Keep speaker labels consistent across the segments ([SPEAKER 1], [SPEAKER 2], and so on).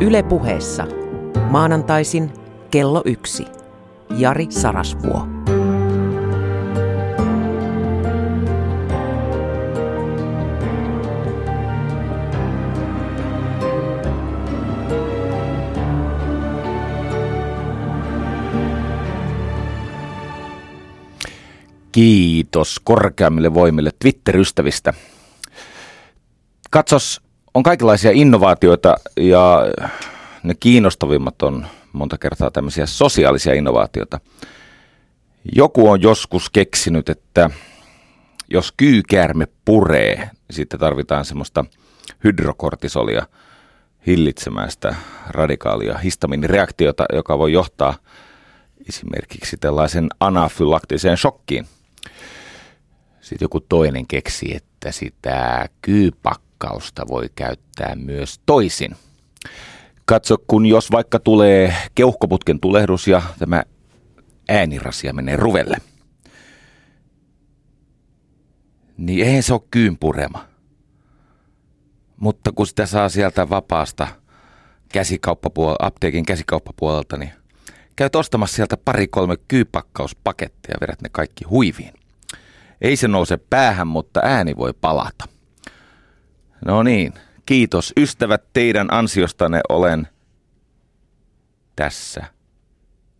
[SPEAKER 1] Yle puheessa. Maanantaisin kello yksi. Jari Sarasvuo.
[SPEAKER 2] Kiitos korkeammille voimille Twitter-ystävistä. Katsos, on kaikenlaisia innovaatioita ja ne kiinnostavimmat on monta kertaa tämmöisiä sosiaalisia innovaatioita. Joku on joskus keksinyt, että jos kyykäärme puree, niin sitten tarvitaan semmoista hydrokortisolia hillitsemään sitä radikaalia histamiinireaktiota, joka voi johtaa esimerkiksi tällaisen anafylaktiseen shokkiin. Sitten joku toinen keksi, että sitä kyypakkausta voi käyttää myös toisin. Katso, kun jos vaikka tulee keuhkoputken tulehdus ja tämä äänirasia menee ruvelle, niin eihän se ole kyyn purema. Mutta kun sitä saa sieltä vapaasta käsikauppapuol- apteekin käsikauppapuolelta, niin käyt ostamassa sieltä pari-kolme kyypakkauspakettia ja vedät ne kaikki huiviin. Ei se nouse päähän, mutta ääni voi palata. No niin, kiitos ystävät teidän ansiostanne olen tässä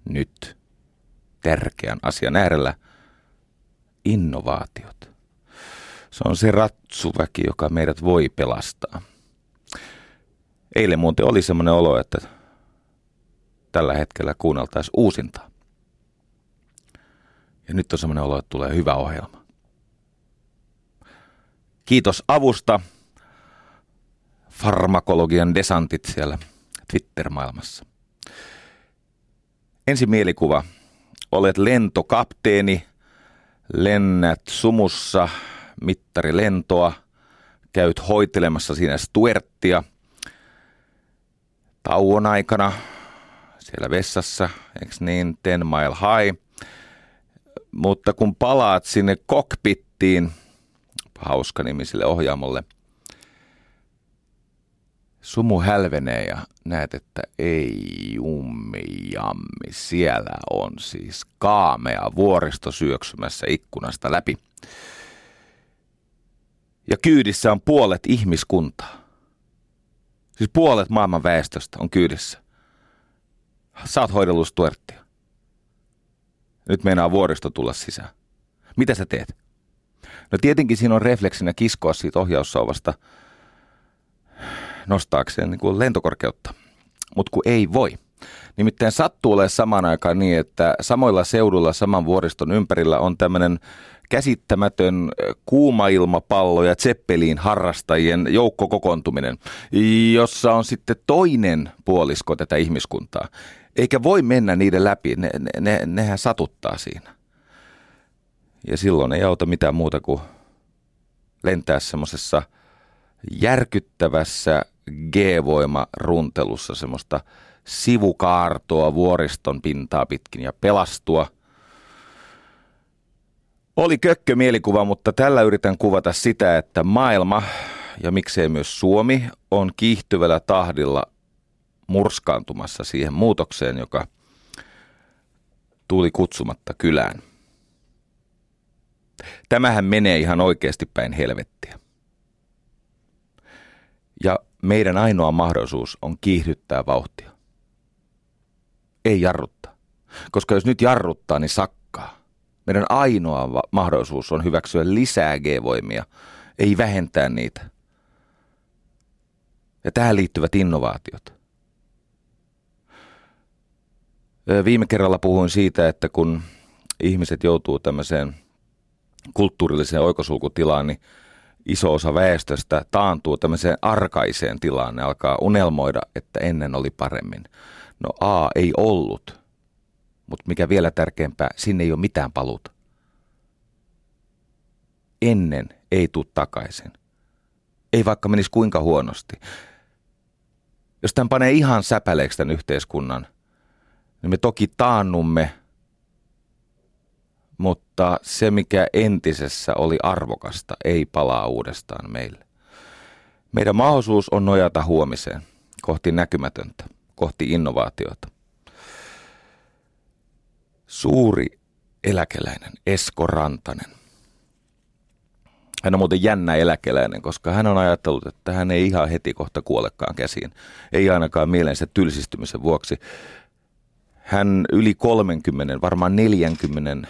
[SPEAKER 2] nyt tärkeän asian äärellä innovaatiot. Se on se ratsuväki, joka meidät voi pelastaa. Eilen muuten oli semmoinen olo, että tällä hetkellä kuunneltaisiin uusintaa. Ja nyt on semmoinen olo, että tulee hyvä ohjelma. Kiitos avusta farmakologian desantit siellä Twitter-maailmassa. Ensi mielikuva. Olet lentokapteeni, lennät sumussa mittarilentoa, käyt hoitelemassa siinä Stuartia tauon aikana siellä vessassa, eikö niin, Ten Mile High. Mutta kun palaat sinne kokpittiin, hauska nimiselle ohjaamolle, sumu hälvenee ja näet, että ei jummi jammi, siellä on siis kaamea vuoristo syöksymässä ikkunasta läpi. Ja kyydissä on puolet ihmiskuntaa. Siis puolet maailman väestöstä on kyydissä. Saat hoidellut Stuartia. Nyt meinaa vuoristo tulla sisään. Mitä sä teet? No tietenkin siinä on refleksinä kiskoa siitä ohjaussauvasta nostaakseen niin kuin lentokorkeutta. Mutta kun ei voi. Nimittäin sattuu olemaan samaan aikaan niin, että samoilla seudulla saman vuoriston ympärillä on tämmöinen käsittämätön kuumailmapallo ja Zeppelin harrastajien joukkokokoontuminen, jossa on sitten toinen puolisko tätä ihmiskuntaa. Eikä voi mennä niiden läpi, ne, ne, nehän satuttaa siinä. Ja silloin ei auta mitään muuta kuin lentää semmoisessa järkyttävässä G-voima-runtelussa semmoista sivukaartoa vuoriston pintaa pitkin ja pelastua. Oli kökkö mielikuva, mutta tällä yritän kuvata sitä, että maailma ja miksei myös Suomi on kiihtyvällä tahdilla murskaantumassa siihen muutokseen, joka tuli kutsumatta kylään. Tämähän menee ihan oikeasti päin helvettiä. Ja meidän ainoa mahdollisuus on kiihdyttää vauhtia. Ei jarruttaa. Koska jos nyt jarruttaa, niin sakkaa. Meidän ainoa va- mahdollisuus on hyväksyä lisää G-voimia, ei vähentää niitä. Ja tähän liittyvät innovaatiot. Viime kerralla puhuin siitä, että kun ihmiset joutuu tämmöiseen kulttuurilliseen oikosulkutilaan, niin iso osa väestöstä taantuu tämmöiseen arkaiseen tilaan. Ne alkaa unelmoida, että ennen oli paremmin. No A ei ollut, mutta mikä vielä tärkeämpää, sinne ei ole mitään paluuta. Ennen ei tuu takaisin. Ei vaikka menisi kuinka huonosti. Jos tämän panee ihan säpäleeksi tämän yhteiskunnan, niin me toki taannumme – mutta se mikä entisessä oli arvokasta ei palaa uudestaan meille. Meidän mahdollisuus on nojata huomiseen. kohti näkymätöntä, kohti innovaatiota. Suuri eläkeläinen Esko Rantanen. Hän on muuten jännä eläkeläinen, koska hän on ajatellut, että hän ei ihan heti kohta kuolekaan käsiin. Ei ainakaan mielensä tylsistymisen vuoksi. Hän yli 30, varmaan 40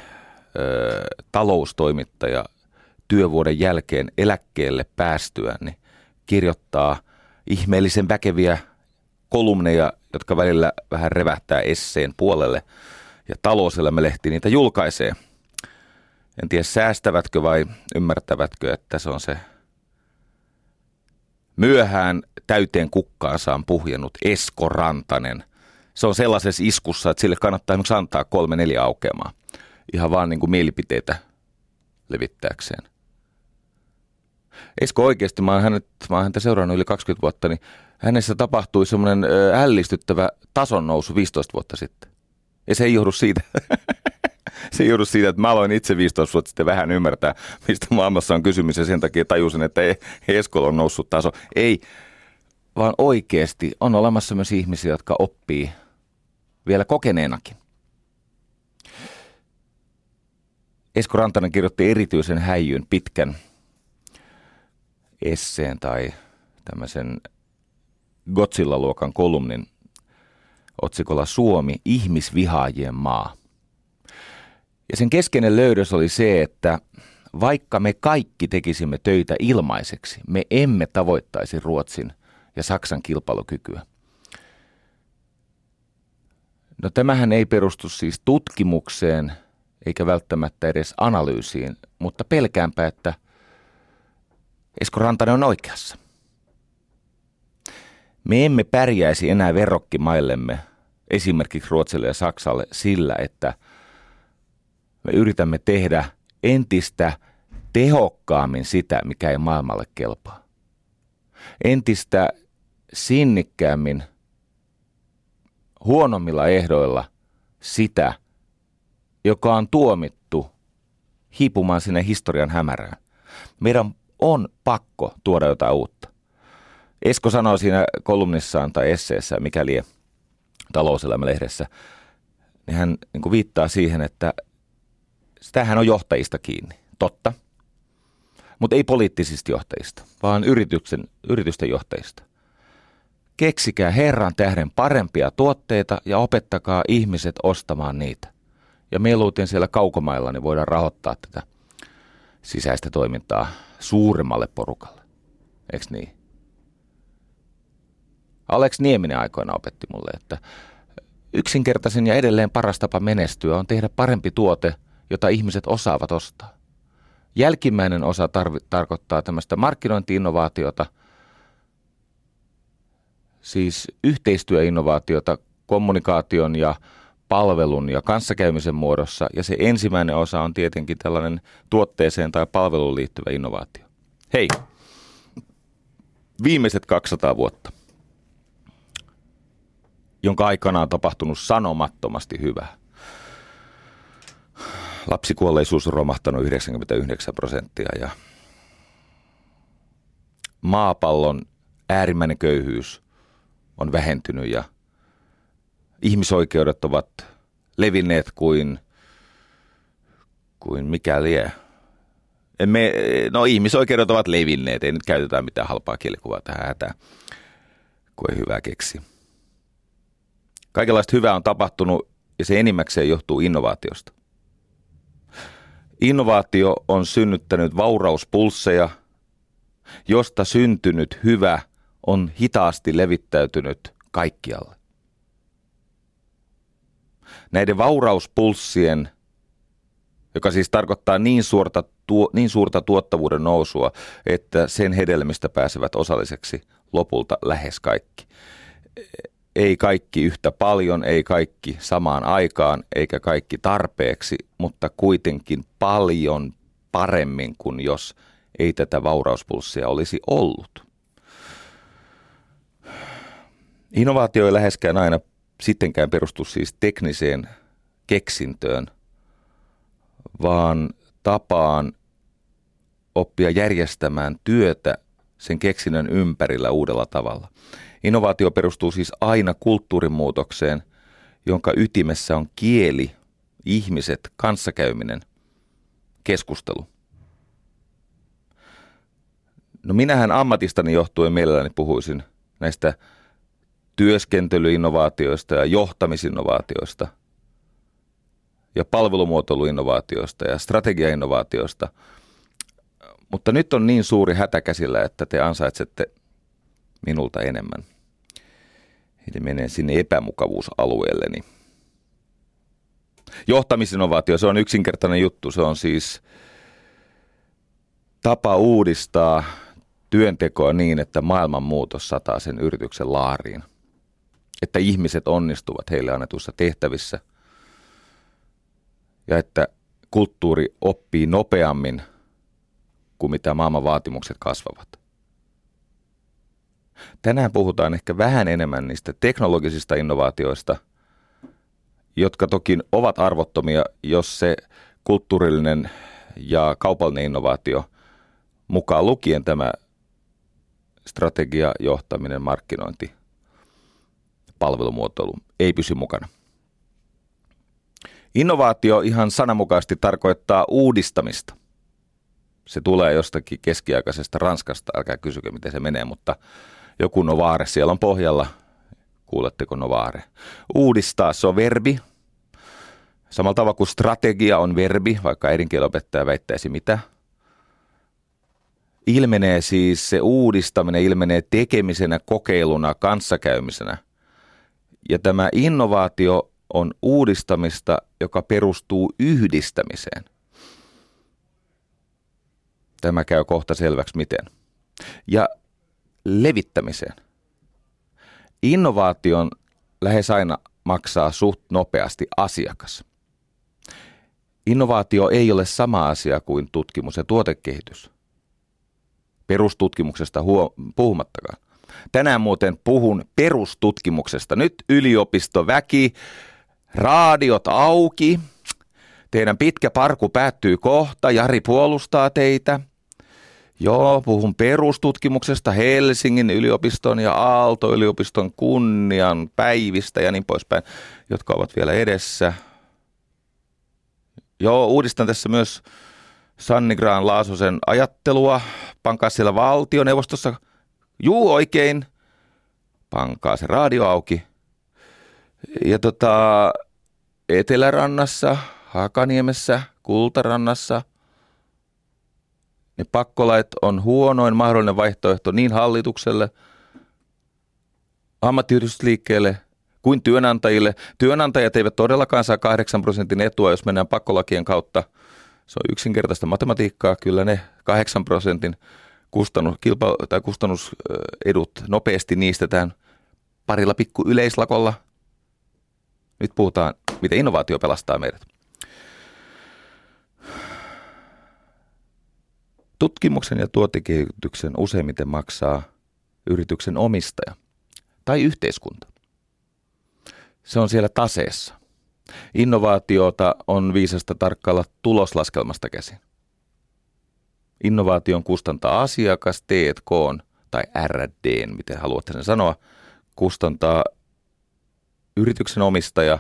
[SPEAKER 2] ö, taloustoimittaja työvuoden jälkeen eläkkeelle päästyään, niin kirjoittaa ihmeellisen väkeviä kolumneja, jotka välillä vähän revähtää esseen puolelle. Ja talouselämä-lehti niitä julkaisee. En tiedä säästävätkö vai ymmärtävätkö, että se on se myöhään täyteen kukkaansa puhjennut Esko Rantanen. Se on sellaisessa iskussa, että sille kannattaa esimerkiksi antaa kolme neljä aukeamaa. Ihan vaan niin kuin mielipiteitä levittääkseen. Esko oikeasti, mä oon, hänet, mä oon häntä seurannut yli 20 vuotta, niin hänessä tapahtui semmoinen ällistyttävä tason nousu 15 vuotta sitten. Ja se ei johdu siitä. se ei johdu siitä, että mä aloin itse 15 vuotta sitten vähän ymmärtää, mistä maailmassa on kysymys ja sen takia tajusin, että Eskolla on noussut taso. Ei, vaan oikeasti on olemassa myös ihmisiä, jotka oppii vielä kokeneenakin. Esko Rantanen kirjoitti erityisen häijyn pitkän esseen tai tämmöisen Godzilla-luokan kolumnin otsikolla Suomi, ihmisvihaajien maa. Ja sen keskeinen löydös oli se, että vaikka me kaikki tekisimme töitä ilmaiseksi, me emme tavoittaisi Ruotsin ja Saksan kilpailukykyä. No tämähän ei perustu siis tutkimukseen eikä välttämättä edes analyysiin, mutta pelkäänpä, että Esko Rantanen on oikeassa. Me emme pärjäisi enää verrokkimaillemme, esimerkiksi Ruotsille ja Saksalle, sillä, että me yritämme tehdä entistä tehokkaammin sitä, mikä ei maailmalle kelpaa. Entistä sinnikkäämmin, huonommilla ehdoilla sitä, joka on tuomittu hiipumaan sinne historian hämärään. Meidän on pakko tuoda jotain uutta. Esko sanoi siinä kolumnissaan tai esseessä, mikäli talouselämälehdessä, niin hän niin viittaa siihen, että sitähän on johtajista kiinni. Totta. Mutta ei poliittisista johtajista, vaan yrityksen, yritysten johtajista. Keksikää Herran tähden parempia tuotteita ja opettakaa ihmiset ostamaan niitä. Ja mieluiten siellä kaukomailla niin voidaan rahoittaa tätä sisäistä toimintaa suuremmalle porukalle. Eikö niin? Alex Nieminen aikoina opetti mulle, että yksinkertaisin ja edelleen paras tapa menestyä on tehdä parempi tuote, jota ihmiset osaavat ostaa. Jälkimmäinen osa tarvi- tarkoittaa tämmöistä markkinointiinnovaatiota, siis yhteistyöinnovaatiota kommunikaation ja palvelun ja kanssakäymisen muodossa, ja se ensimmäinen osa on tietenkin tällainen tuotteeseen tai palveluun liittyvä innovaatio. Hei, viimeiset 200 vuotta, jonka aikana on tapahtunut sanomattomasti hyvää. Lapsikuolleisuus on romahtanut 99 prosenttia ja maapallon äärimmäinen köyhyys on vähentynyt ja ihmisoikeudet ovat levinneet kuin, kuin mikä lie. Me, no ihmisoikeudet ovat levinneet, ei nyt käytetä mitään halpaa kielikuvaa tähän hätään, kun ei hyvää keksi. Kaikenlaista hyvää on tapahtunut ja se enimmäkseen johtuu innovaatiosta. Innovaatio on synnyttänyt vaurauspulsseja, josta syntynyt hyvä on hitaasti levittäytynyt kaikkialle. Näiden vaurauspulssien, joka siis tarkoittaa niin suurta, tuo, niin suurta tuottavuuden nousua, että sen hedelmistä pääsevät osalliseksi lopulta lähes kaikki. Ei kaikki yhtä paljon, ei kaikki samaan aikaan, eikä kaikki tarpeeksi, mutta kuitenkin paljon paremmin kuin jos ei tätä vaurauspulssia olisi ollut. Innovaatio ei läheskään aina sittenkään perustu siis tekniseen keksintöön, vaan tapaan oppia järjestämään työtä sen keksinnön ympärillä uudella tavalla. Innovaatio perustuu siis aina kulttuurimuutokseen, jonka ytimessä on kieli, ihmiset, kanssakäyminen, keskustelu. No minähän ammatistani johtuen mielelläni puhuisin näistä työskentelyinnovaatioista ja johtamisinnovaatioista ja palvelumuotoiluinnovaatioista ja strategiainnovaatioista. Mutta nyt on niin suuri hätä käsillä, että te ansaitsette minulta enemmän. Eli menee sinne epämukavuusalueelleni. Johtamisinnovaatio, se on yksinkertainen juttu. Se on siis tapa uudistaa työntekoa niin, että maailmanmuutos sataa sen yrityksen laariin. Että ihmiset onnistuvat heille annetuissa tehtävissä. Ja että kulttuuri oppii nopeammin kuin mitä maailman vaatimukset kasvavat. Tänään puhutaan ehkä vähän enemmän niistä teknologisista innovaatioista, jotka toki ovat arvottomia, jos se kulttuurillinen ja kaupallinen innovaatio, mukaan lukien tämä strategia, johtaminen, markkinointi, palvelumuotoilu, ei pysy mukana. Innovaatio ihan sananmukaisesti tarkoittaa uudistamista. Se tulee jostakin keskiaikaisesta Ranskasta, älkää kysykö miten se menee, mutta joku Novare siellä on pohjalla. Kuuletteko Novare? Uudistaa, se on verbi. Samalla tavalla kuin strategia on verbi, vaikka äidinkielopettaja väittäisi mitä. Ilmenee siis se uudistaminen, ilmenee tekemisenä, kokeiluna, kanssakäymisenä. Ja tämä innovaatio on uudistamista, joka perustuu yhdistämiseen. Tämä käy kohta selväksi miten. Ja levittämiseen. Innovaation lähes aina maksaa suht nopeasti asiakas. Innovaatio ei ole sama asia kuin tutkimus ja tuotekehitys. Perustutkimuksesta huo- puhumattakaan. Tänään muuten puhun perustutkimuksesta. Nyt yliopistoväki, raadiot auki. Teidän pitkä parku päättyy kohta. Jari puolustaa teitä – Joo, puhun perustutkimuksesta Helsingin yliopiston ja Aalto-yliopiston kunnian päivistä ja niin poispäin, jotka ovat vielä edessä. Joo, uudistan tässä myös Sanni Graan Laasosen ajattelua. Pankaa siellä valtioneuvostossa. Juu, oikein. Pankaa se radio auki. Ja tota, Etelärannassa, Hakaniemessä, Kultarannassa – ne pakkolait on huonoin mahdollinen vaihtoehto niin hallitukselle, ammattiyhdistysliikkeelle kuin työnantajille. Työnantajat eivät todellakaan saa 8 prosentin etua, jos mennään pakkolakien kautta. Se on yksinkertaista matematiikkaa. Kyllä ne 8 prosentin kustannus, kilpa, tai kustannusedut nopeasti niistetään parilla pikku yleislakolla. Nyt puhutaan, miten innovaatio pelastaa meidät. Tutkimuksen ja tuotekehityksen useimmiten maksaa yrityksen omistaja tai yhteiskunta. Se on siellä taseessa. Innovaatiota on viisasta tarkkailla tuloslaskelmasta käsin. Innovaation kustantaa asiakas, T&K tai RD, miten haluatte sen sanoa, kustantaa yrityksen omistaja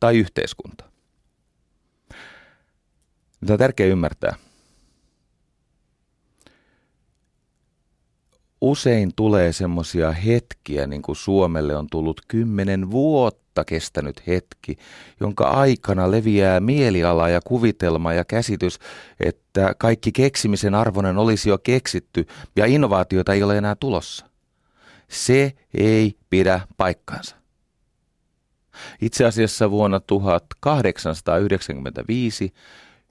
[SPEAKER 2] tai yhteiskunta. Nyt on tärkeää ymmärtää, usein tulee semmoisia hetkiä, niin kuin Suomelle on tullut kymmenen vuotta kestänyt hetki, jonka aikana leviää mieliala ja kuvitelma ja käsitys, että kaikki keksimisen arvoinen olisi jo keksitty ja innovaatioita ei ole enää tulossa. Se ei pidä paikkaansa. Itse asiassa vuonna 1895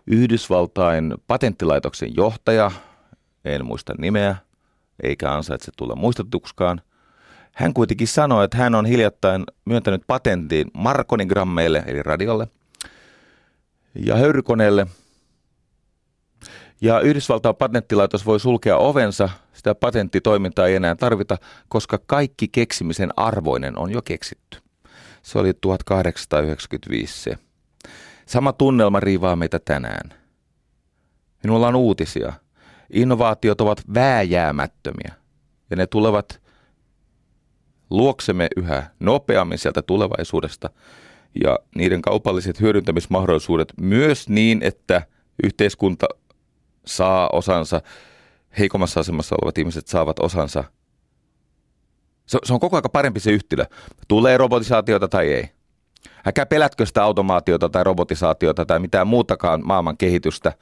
[SPEAKER 2] Yhdysvaltain patenttilaitoksen johtaja, en muista nimeä, eikä ansaitse tulla muistetuksikaan. Hän kuitenkin sanoi, että hän on hiljattain myöntänyt patentin Markonigrammeille, eli radiolle, ja höyrykoneelle. Ja Yhdysvaltain patenttilaitos voi sulkea ovensa, sitä patenttitoimintaa ei enää tarvita, koska kaikki keksimisen arvoinen on jo keksitty. Se oli 1895 se. Sama tunnelma riivaa meitä tänään. Minulla on uutisia – Innovaatiot ovat vääjäämättömiä. Ja ne tulevat luoksemme yhä nopeammin sieltä tulevaisuudesta. Ja niiden kaupalliset hyödyntämismahdollisuudet myös niin, että yhteiskunta saa osansa, heikommassa asemassa olevat ihmiset saavat osansa. Se, se on koko ajan parempi se yhtälö. Tulee robotisaatiota tai ei. Älkää pelätkö sitä automaatiota tai robotisaatiota tai mitään muutakaan maailman kehitystä.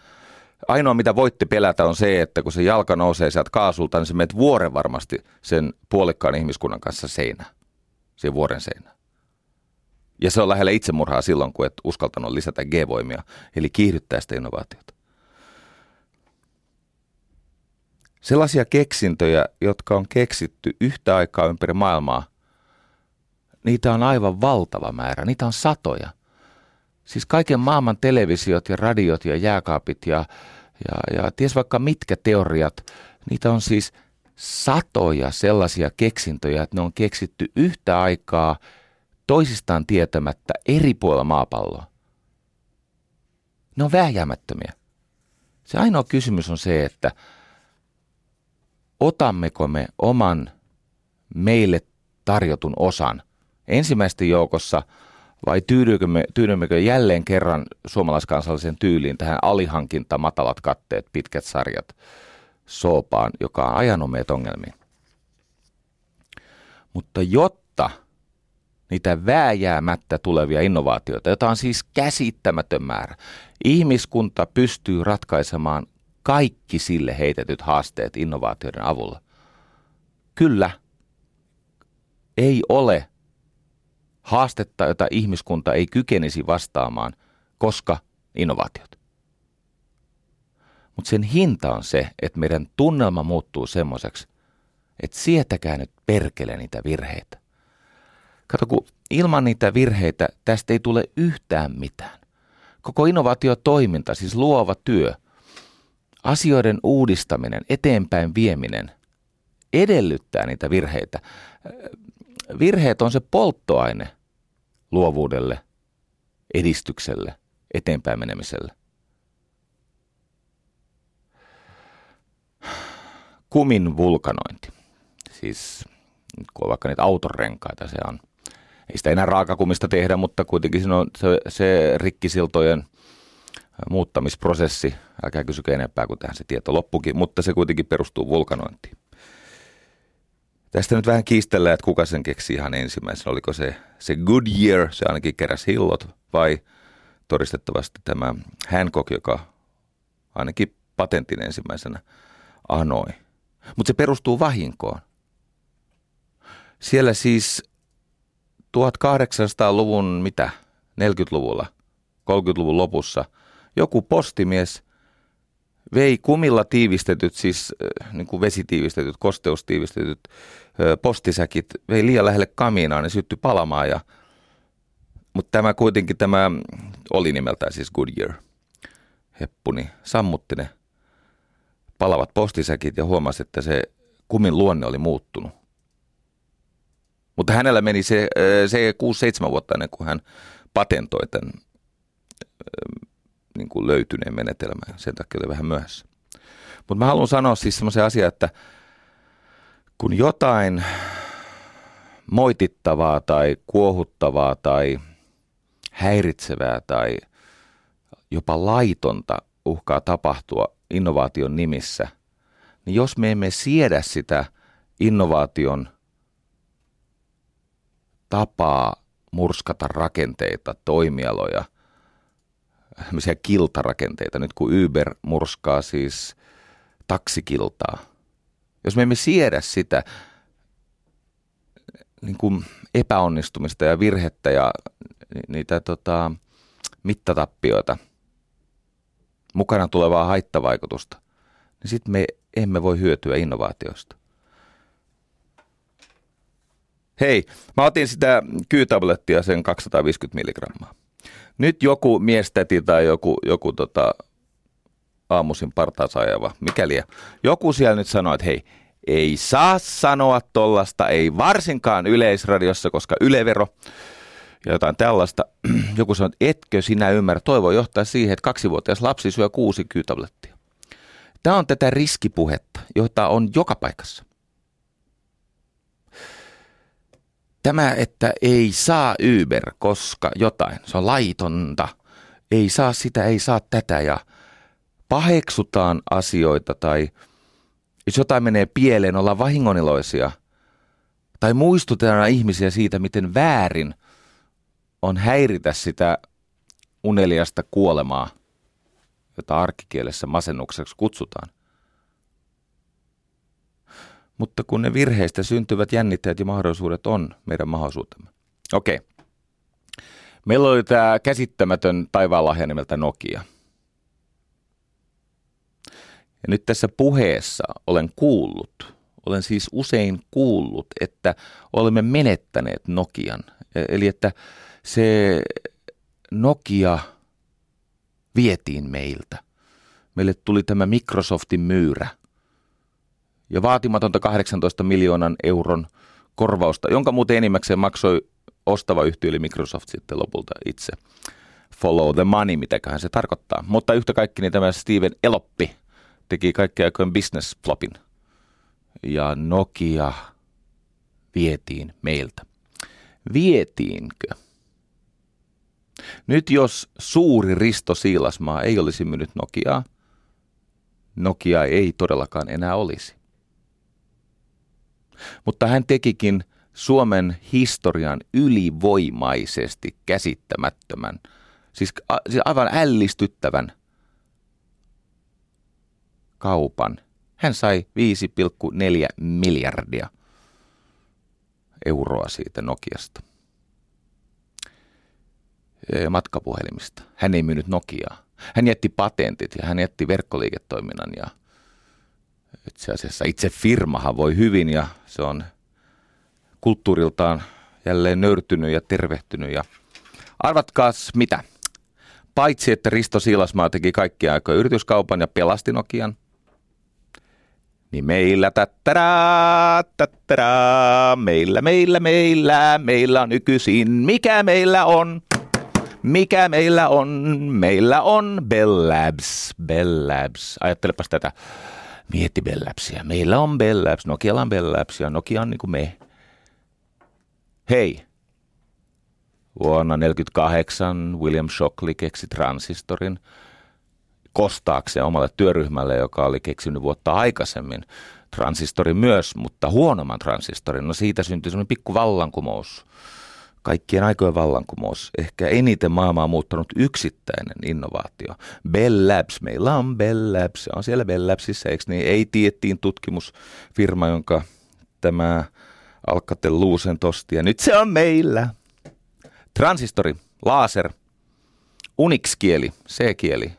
[SPEAKER 2] Ainoa mitä voitte pelätä on se, että kun se jalka nousee sieltä kaasulta, niin se menet vuoren varmasti sen puolikkaan ihmiskunnan kanssa seinä. Siihen vuoren seinä. Ja se on lähellä itsemurhaa silloin, kun et uskaltanut lisätä G-voimia, eli kiihdyttää sitä innovaatiota. Sellaisia keksintöjä, jotka on keksitty yhtä aikaa ympäri maailmaa, niitä on aivan valtava määrä, niitä on satoja. Siis kaiken maailman televisiot ja radiot ja jääkaapit ja, ja, ja ties vaikka mitkä teoriat, niitä on siis satoja sellaisia keksintöjä, että ne on keksitty yhtä aikaa toisistaan tietämättä eri puolilla maapalloa. Ne on vähjäämättömiä. Se ainoa kysymys on se, että otammeko me oman meille tarjotun osan – ensimmäisten joukossa vai tyydymmekö, tyydymmekö jälleen kerran suomalaiskansallisen tyyliin tähän alihankinta, matalat katteet, pitkät sarjat soopaan, joka on ajanut meitä ongelmiin. Mutta jotta niitä vääjäämättä tulevia innovaatioita, joita on siis käsittämätön määrä, ihmiskunta pystyy ratkaisemaan kaikki sille heitetyt haasteet innovaatioiden avulla. Kyllä, ei ole haastetta, jota ihmiskunta ei kykenisi vastaamaan, koska innovaatiot. Mutta sen hinta on se, että meidän tunnelma muuttuu semmoiseksi, että sietäkää nyt perkele niitä virheitä. Kato, kun ilman niitä virheitä tästä ei tule yhtään mitään. Koko innovaatiotoiminta, siis luova työ, asioiden uudistaminen, eteenpäin vieminen, edellyttää niitä virheitä virheet on se polttoaine luovuudelle, edistykselle, eteenpäin menemiselle. Kumin vulkanointi. Siis kun on vaikka niitä autorenkaita, se on, ei sitä enää raakakumista tehdä, mutta kuitenkin siinä on se, se rikkisiltojen muuttamisprosessi. Älkää kysykö enempää, kun tähän se tieto loppukin, mutta se kuitenkin perustuu vulkanointiin. Tästä nyt vähän kiistellään, että kuka sen keksi ihan ensimmäisenä. Oliko se, se Goodyear, se ainakin keräsi hillot, vai todistettavasti tämä Hancock, joka ainakin patentin ensimmäisenä anoi. Mutta se perustuu vahinkoon. Siellä siis 1800-luvun, mitä, 40-luvulla, 30-luvun lopussa, joku postimies vei kumilla tiivistetyt, siis niin kuin vesitiivistetyt, kosteustiivistetyt postisäkit, vei liian lähelle kamiinaa, ne syttyi palamaan. Ja, mutta tämä kuitenkin, tämä oli nimeltään siis Goodyear, heppuni, niin sammutti ne palavat postisäkit ja huomasi, että se kumin luonne oli muuttunut. Mutta hänellä meni se, se 6-7 vuotta ennen kuin hän patentoi tämän niin kuin löytyneen menetelmän. Sen takia oli vähän myöhässä. Mutta mä haluan sanoa siis semmoisen asian, että kun jotain moitittavaa tai kuohuttavaa tai häiritsevää tai jopa laitonta uhkaa tapahtua innovaation nimissä, niin jos me emme siedä sitä innovaation tapaa murskata rakenteita, toimialoja, kiltarakenteita, nyt kun Uber murskaa siis taksikiltaa. Jos me emme siedä sitä niin kuin epäonnistumista ja virhettä ja niitä tota, mittatappioita, mukana tulevaa haittavaikutusta, niin sitten me emme voi hyötyä innovaatioista. Hei, mä otin sitä kyytablettia sen 250 milligrammaa. Nyt joku miestäti tai joku, joku tota, aamuisin partaansa ajava, mikäli joku siellä nyt sanoo, että hei, ei saa sanoa tollasta, ei varsinkaan yleisradiossa, koska ylevero ja jotain tällaista. Joku sanoo, että etkö sinä ymmärrä, toivo johtaa siihen, että kaksivuotias lapsi syö kuusi kyytablettia. Tämä on tätä riskipuhetta, jota on joka paikassa. Tämä, että ei saa Uber, koska jotain, se on laitonta. Ei saa sitä, ei saa tätä ja paheksutaan asioita tai jos jotain menee pieleen, ollaan vahingoniloisia. Tai muistutetaan ihmisiä siitä, miten väärin on häiritä sitä uneliasta kuolemaa, jota arkikielessä masennukseksi kutsutaan. Mutta kun ne virheistä syntyvät jännitteet ja mahdollisuudet on meidän mahdollisuutemme. Okei. Meillä oli tämä käsittämätön taivaanlahja nimeltä Nokia. Ja nyt tässä puheessa olen kuullut, olen siis usein kuullut, että olemme menettäneet Nokian. E, eli että se Nokia vietiin meiltä. Meille tuli tämä Microsoftin myyrä ja vaatimatonta 18 miljoonan euron korvausta, jonka muuten enimmäkseen maksoi ostava yhtiö eli Microsoft sitten lopulta itse. Follow the money, mitäköhän se tarkoittaa. Mutta yhtä kaikki niin tämä Steven Eloppi teki kaikkea aikojen business flopin. Ja Nokia vietiin meiltä. Vietiinkö? Nyt jos suuri Risto Siilasmaa ei olisi myynyt Nokiaa, Nokia ei todellakaan enää olisi. Mutta hän tekikin Suomen historian ylivoimaisesti käsittämättömän, siis, siis aivan ällistyttävän kaupan. Hän sai 5,4 miljardia euroa siitä Nokiasta matkapuhelimista. Hän ei myynyt Nokiaa. Hän jätti patentit ja hän jätti verkkoliiketoiminnan ja itse asiassa itse firmahan voi hyvin ja se on kulttuuriltaan jälleen nöyrtynyt ja tervehtynyt ja arvatkaas mitä? Paitsi että Risto Siilasmaa teki kaikkia aikoja yrityskaupan ja pelasti Nokian, niin meillä tättärää, tättärää, meillä, meillä, meillä, meillä on nykyisin, mikä meillä on? Mikä meillä on? Meillä on Bell Labs. Bell Labs. Ajattelepas tätä. Mietti Bell Labsia. Meillä on Bell Labs. Nokialla on Bell Labs ja Nokia on niin kuin me. Hei. Vuonna 1948 William Shockley keksi transistorin kostaakseen omalle työryhmälle, joka oli keksinyt vuotta aikaisemmin transistorin myös, mutta huonomman transistorin. No siitä syntyi semmoinen pikku vallankumous kaikkien aikojen vallankumous, ehkä eniten maailmaa muuttanut yksittäinen innovaatio. Bell Labs, meillä on Bell Labs, on siellä Bell Labsissa, eikö niin? Ei tiettiin tutkimusfirma, jonka tämä Alcatel Lucent tosti, ja nyt se on meillä. Transistori, laser, Unix-kieli, C-kieli.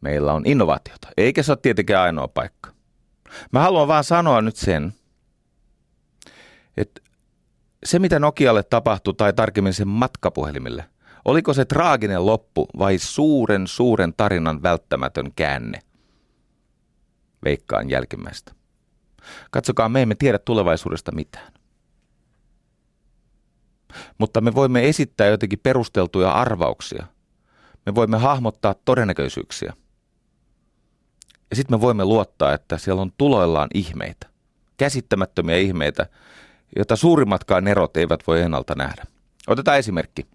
[SPEAKER 2] Meillä on innovaatiota, eikä se ole tietenkään ainoa paikka. Mä haluan vaan sanoa nyt sen, että se, mitä Nokialle tapahtui, tai tarkemmin sen matkapuhelimille, oliko se traaginen loppu vai suuren, suuren tarinan välttämätön käänne? Veikkaan jälkimmäistä. Katsokaa, me emme tiedä tulevaisuudesta mitään. Mutta me voimme esittää jotenkin perusteltuja arvauksia. Me voimme hahmottaa todennäköisyyksiä. Ja sitten me voimme luottaa, että siellä on tuloillaan ihmeitä. Käsittämättömiä ihmeitä, jota suurimmatkaan erot eivät voi ennalta nähdä. Otetaan esimerkki.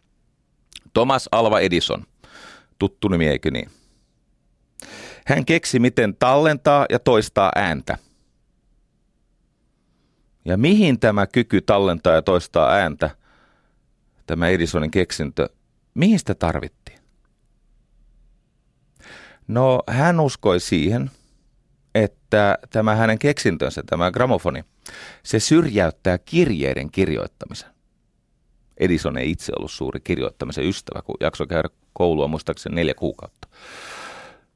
[SPEAKER 2] Thomas Alva Edison, tuttu nimi eikö niin? Hän keksi, miten tallentaa ja toistaa ääntä. Ja mihin tämä kyky tallentaa ja toistaa ääntä, tämä Edisonin keksintö, mihin sitä tarvittiin? No hän uskoi siihen, että tämä hänen keksintönsä, tämä gramofoni – se syrjäyttää kirjeiden kirjoittamisen. Edison ei itse ollut suuri kirjoittamisen ystävä, kun jaksoi käydä koulua muistaakseni neljä kuukautta.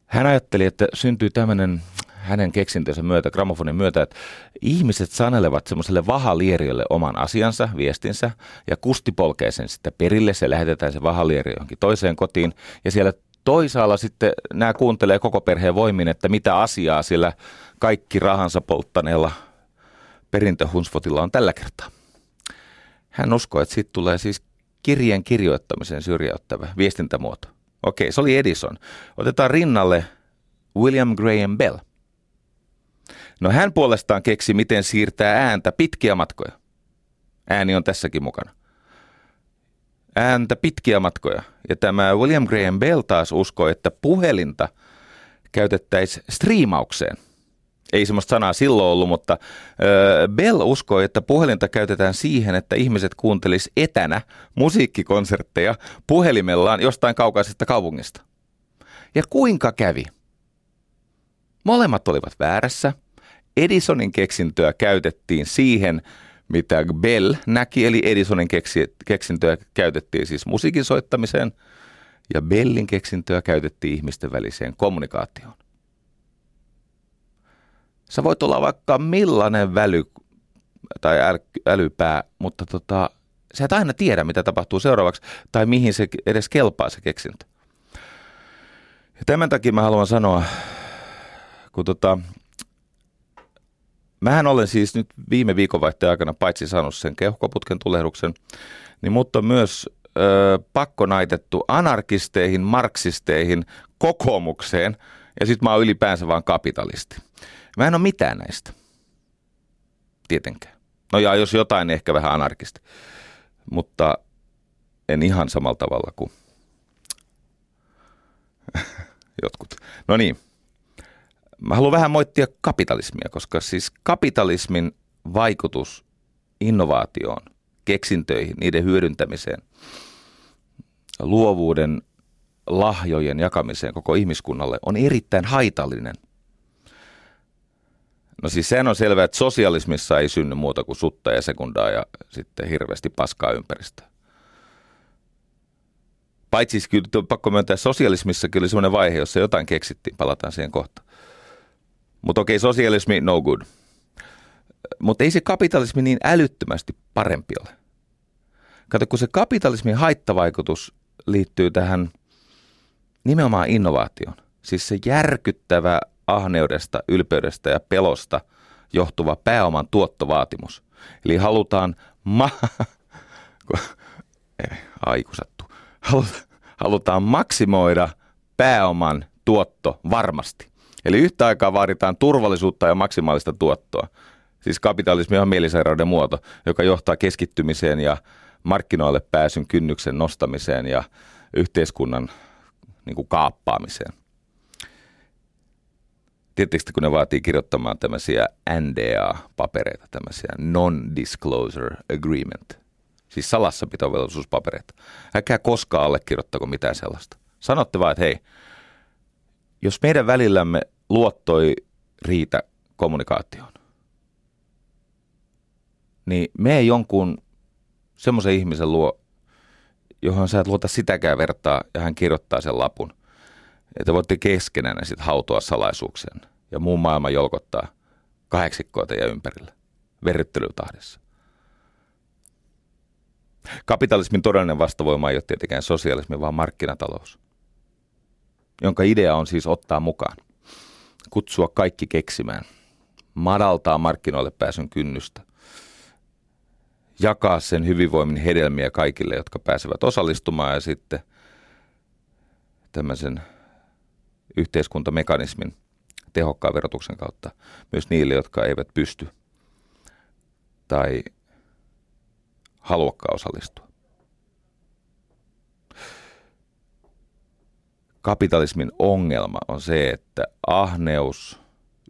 [SPEAKER 2] Hän ajatteli, että syntyy tämmöinen hänen keksintönsä myötä, gramofonin myötä, että ihmiset sanelevat semmoiselle vahalieriölle oman asiansa, viestinsä, ja kusti polkee sen sitten perille, se lähetetään se vahalieri johonkin toiseen kotiin, ja siellä toisaalla sitten nämä kuuntelee koko perheen voimin, että mitä asiaa sillä kaikki rahansa polttaneella perintöhunsfotilla on tällä kertaa. Hän uskoi, että siitä tulee siis kirjeen kirjoittamisen syrjäyttävä viestintämuoto. Okei, se oli Edison. Otetaan rinnalle William Graham Bell. No hän puolestaan keksi, miten siirtää ääntä pitkiä matkoja. Ääni on tässäkin mukana. Ääntä pitkiä matkoja. Ja tämä William Graham Bell taas uskoi, että puhelinta käytettäisiin striimaukseen. Ei semmoista sanaa silloin ollut, mutta Bell uskoi, että puhelinta käytetään siihen, että ihmiset kuuntelis etänä musiikkikonsertteja puhelimellaan jostain kaukaisesta kaupungista. Ja kuinka kävi? Molemmat olivat väärässä. Edisonin keksintöä käytettiin siihen, mitä Bell näki, eli Edisonin keksi, keksintöä käytettiin siis musiikin soittamiseen, ja Bellin keksintöä käytettiin ihmisten väliseen kommunikaatioon. Sä voit olla vaikka millainen väly tai äly, älypää, mutta tota, sä et aina tiedä, mitä tapahtuu seuraavaksi tai mihin se edes kelpaa se keksintö. Ja tämän takia mä haluan sanoa, kun tota, Mähän olen siis nyt viime viikonvaihteen aikana paitsi saanut sen keuhkoputken tulehduksen, niin mutta myös ö, pakkonaitettu anarkisteihin, marksisteihin, kokoomukseen ja sitten mä oon ylipäänsä vaan kapitalisti. Mä en ole mitään näistä. Tietenkään. No ja jos jotain, niin ehkä vähän anarkisti. Mutta en ihan samalla tavalla kuin jotkut. No niin. Mä haluan vähän moittia kapitalismia, koska siis kapitalismin vaikutus innovaatioon, keksintöihin, niiden hyödyntämiseen, luovuuden lahjojen jakamiseen koko ihmiskunnalle on erittäin haitallinen. No siis sehän on selvää, että sosialismissa ei synny muuta kuin sutta ja sekundaa ja sitten hirveästi paskaa ympäristöä. Paitsi siis kyllä pakko myöntää, sosialismissa kyllä semmoinen vaihe, jossa jotain keksittiin, palataan siihen kohtaan. Mutta okei, sosialismi, no good. Mutta ei se kapitalismi niin älyttömästi parempi ole. Kato, kun se kapitalismin haittavaikutus liittyy tähän nimenomaan innovaatioon. Siis se järkyttävä ahneudesta, ylpeydestä ja pelosta johtuva pääoman tuottovaatimus. Eli halutaan ma... Aikusattu. Halutaan maksimoida pääoman tuotto varmasti. Eli yhtä aikaa vaaditaan turvallisuutta ja maksimaalista tuottoa. Siis kapitalismi on mielisairauden muoto, joka johtaa keskittymiseen ja markkinoille pääsyn kynnyksen nostamiseen ja yhteiskunnan niin kuin kaappaamiseen. Tietysti kun ne vaatii kirjoittamaan tämmöisiä NDA-papereita, tämmöisiä Non-Disclosure Agreement, siis salassapitovelvollisuuspapereita. Älkää koskaan allekirjoittako mitään sellaista. Sanotte vaan, että hei, jos meidän välillämme luottoi riitä kommunikaatioon, niin me jonkun semmoisen ihmisen luo, johon sä et luota sitäkään vertaa ja hän kirjoittaa sen lapun, että voitte keskenään sitten hautoa salaisuuksien ja muun maailma jolkottaa kahdeksikkoa teidän ympärillä verryttelytahdessa. Kapitalismin todellinen vastavoima ei ole tietenkään sosialismi, vaan markkinatalous, jonka idea on siis ottaa mukaan – kutsua kaikki keksimään, madaltaa markkinoille pääsyn kynnystä, jakaa sen hyvinvoimin hedelmiä kaikille, jotka pääsevät osallistumaan ja sitten tämmöisen yhteiskuntamekanismin tehokkaan verotuksen kautta myös niille, jotka eivät pysty tai haluakaan osallistua. kapitalismin ongelma on se, että ahneus,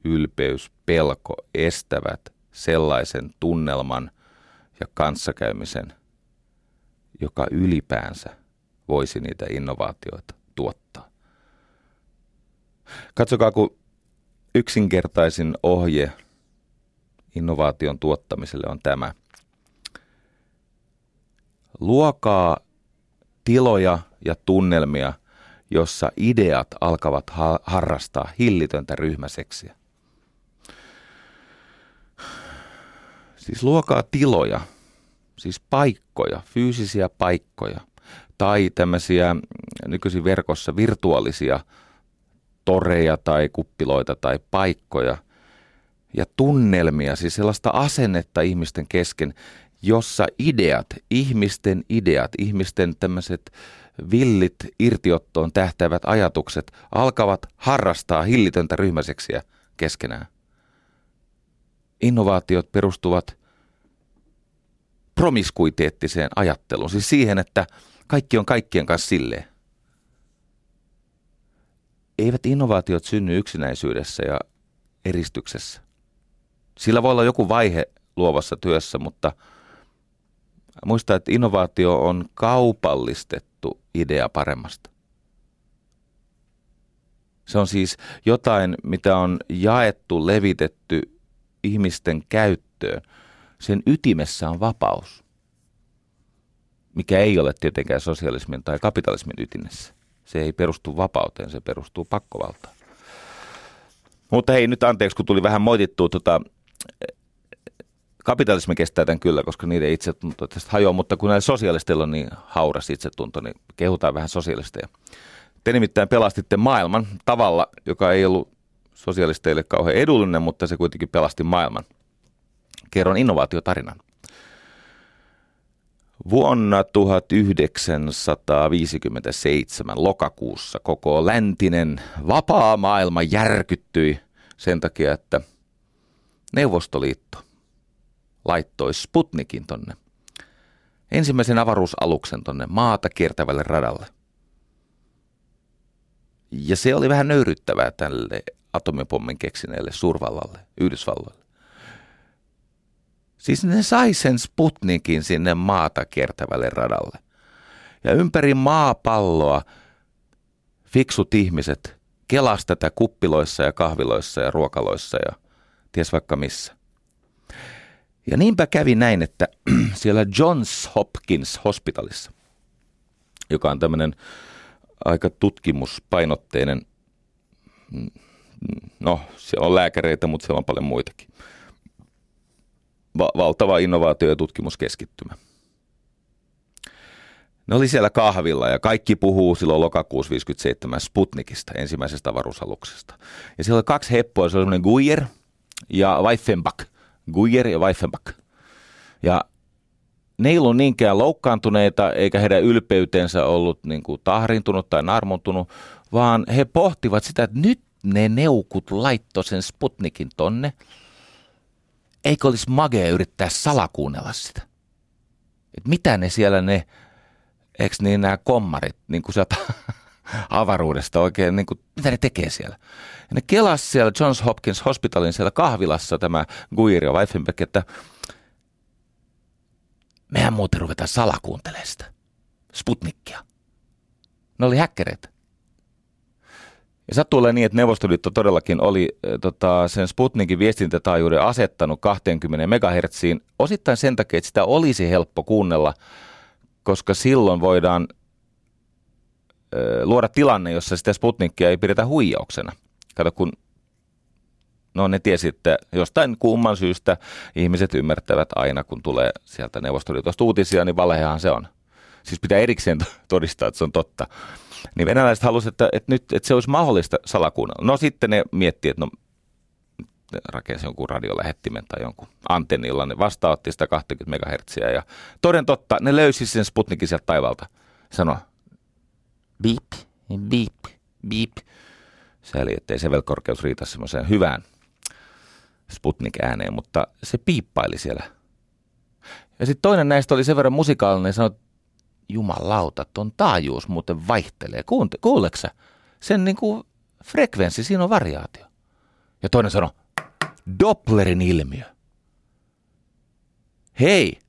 [SPEAKER 2] ylpeys, pelko estävät sellaisen tunnelman ja kanssakäymisen, joka ylipäänsä voisi niitä innovaatioita. Katsokaa, kun yksinkertaisin ohje innovaation tuottamiselle on tämä. Luokaa tiloja ja tunnelmia – jossa ideat alkavat ha- harrastaa hillitöntä ryhmäseksiä. Siis luokaa tiloja, siis paikkoja, fyysisiä paikkoja tai tämmöisiä nykyisin verkossa virtuaalisia toreja tai kuppiloita tai paikkoja ja tunnelmia, siis sellaista asennetta ihmisten kesken, jossa ideat, ihmisten ideat, ihmisten tämmöiset villit irtiottoon tähtävät ajatukset alkavat harrastaa hillitöntä ryhmäseksiä keskenään. Innovaatiot perustuvat promiskuiteettiseen ajatteluun. Siis siihen, että kaikki on kaikkien kanssa silleen. Eivät innovaatiot synny yksinäisyydessä ja eristyksessä. Sillä voi olla joku vaihe luovassa työssä, mutta muista, että innovaatio on kaupallistettu idea paremmasta. Se on siis jotain, mitä on jaettu, levitetty ihmisten käyttöön. Sen ytimessä on vapaus, mikä ei ole tietenkään sosialismin tai kapitalismin ytimessä. Se ei perustu vapauteen, se perustuu pakkovaltaan. Mutta hei, nyt anteeksi, kun tuli vähän moitittua tota, kapitalismi kestää tämän kyllä, koska niiden itsetunto tästä hajoaa, mutta kun näillä sosialisteilla on niin hauras itsetunto, niin kehutaan vähän sosialisteja. Te nimittäin pelastitte maailman tavalla, joka ei ollut sosialisteille kauhean edullinen, mutta se kuitenkin pelasti maailman. Kerron innovaatiotarinan. Vuonna 1957 lokakuussa koko läntinen vapaa maailma järkyttyi sen takia, että Neuvostoliitto laittoi Sputnikin tonne ensimmäisen avaruusaluksen tonne maata kiertävälle radalle. Ja se oli vähän nöyryttävää tälle atomipommin keksineelle suurvallalle, Yhdysvalloille. Siis ne sai sen Sputnikin sinne maata kiertävälle radalle. Ja ympäri maapalloa fiksut ihmiset kelas tätä kuppiloissa ja kahviloissa ja ruokaloissa ja ties vaikka missä. Ja niinpä kävi näin, että siellä Johns Hopkins Hospitalissa, joka on tämmöinen aika tutkimuspainotteinen, mm, no siellä on lääkäreitä, mutta siellä on paljon muitakin. Va- valtava innovaatio- ja tutkimuskeskittymä. Ne oli siellä kahvilla ja kaikki puhuu silloin lokakuussa 57 Sputnikista, ensimmäisestä avaruusaluksesta. Ja siellä oli kaksi heppoa, se oli semmoinen Guyer ja Weifenbach. Guyer ja Weifenbach. Ja ne ei ollut niinkään loukkaantuneita, eikä heidän ylpeytensä ollut niin kuin tahrintunut tai narmontunut, vaan he pohtivat sitä, että nyt ne neukut laittoi sen Sputnikin tonne. Eikö olisi magea yrittää salakuunnella sitä? Et mitä ne siellä ne, eikö niin nämä kommarit, niin kuin sieltä avaruudesta oikein, niin kuin, mitä ne tekee siellä? Ja ne kelas siellä Johns Hopkins Hospitalin siellä kahvilassa tämä Guir ja että mehän muuten ruvetaan salakuuntelemaan sitä. Sputnikkia. Ne oli häkkereitä. Ja sattuu olla niin, että Neuvostoliitto todellakin oli äh, tota, sen Sputnikin viestintätaajuuden asettanut 20 MHz osittain sen takia, että sitä olisi helppo kuunnella, koska silloin voidaan luoda tilanne, jossa sitä Sputnikia ei pidetä huijauksena. Kato, kun no ne tiesi, että jostain kumman syystä ihmiset ymmärtävät aina, kun tulee sieltä Neuvostoliitosta uutisia, niin valehan se on. Siis pitää erikseen todistaa, että se on totta. Niin venäläiset halusivat, että, että nyt että se olisi mahdollista salakuunnella. No sitten ne miettii, että no rakensi jonkun radiolähettimen tai jonkun antennilla, ne vastaanotti sitä 20 MHz. Ja toden totta, ne löysi sen Sputnikin sieltä taivalta. Sano, beep, beep, beep. Sääli, ettei se velkorkeus riitä semmoiseen hyvään Sputnik-ääneen, mutta se piippaili siellä. Ja sitten toinen näistä oli sen verran musikaalinen sanoi, jumalauta, ton taajuus muuten vaihtelee. Kuunte, kuuleksä? Sen niinku frekvenssi, siinä on variaatio. Ja toinen sanoi, Dopplerin ilmiö. Hei,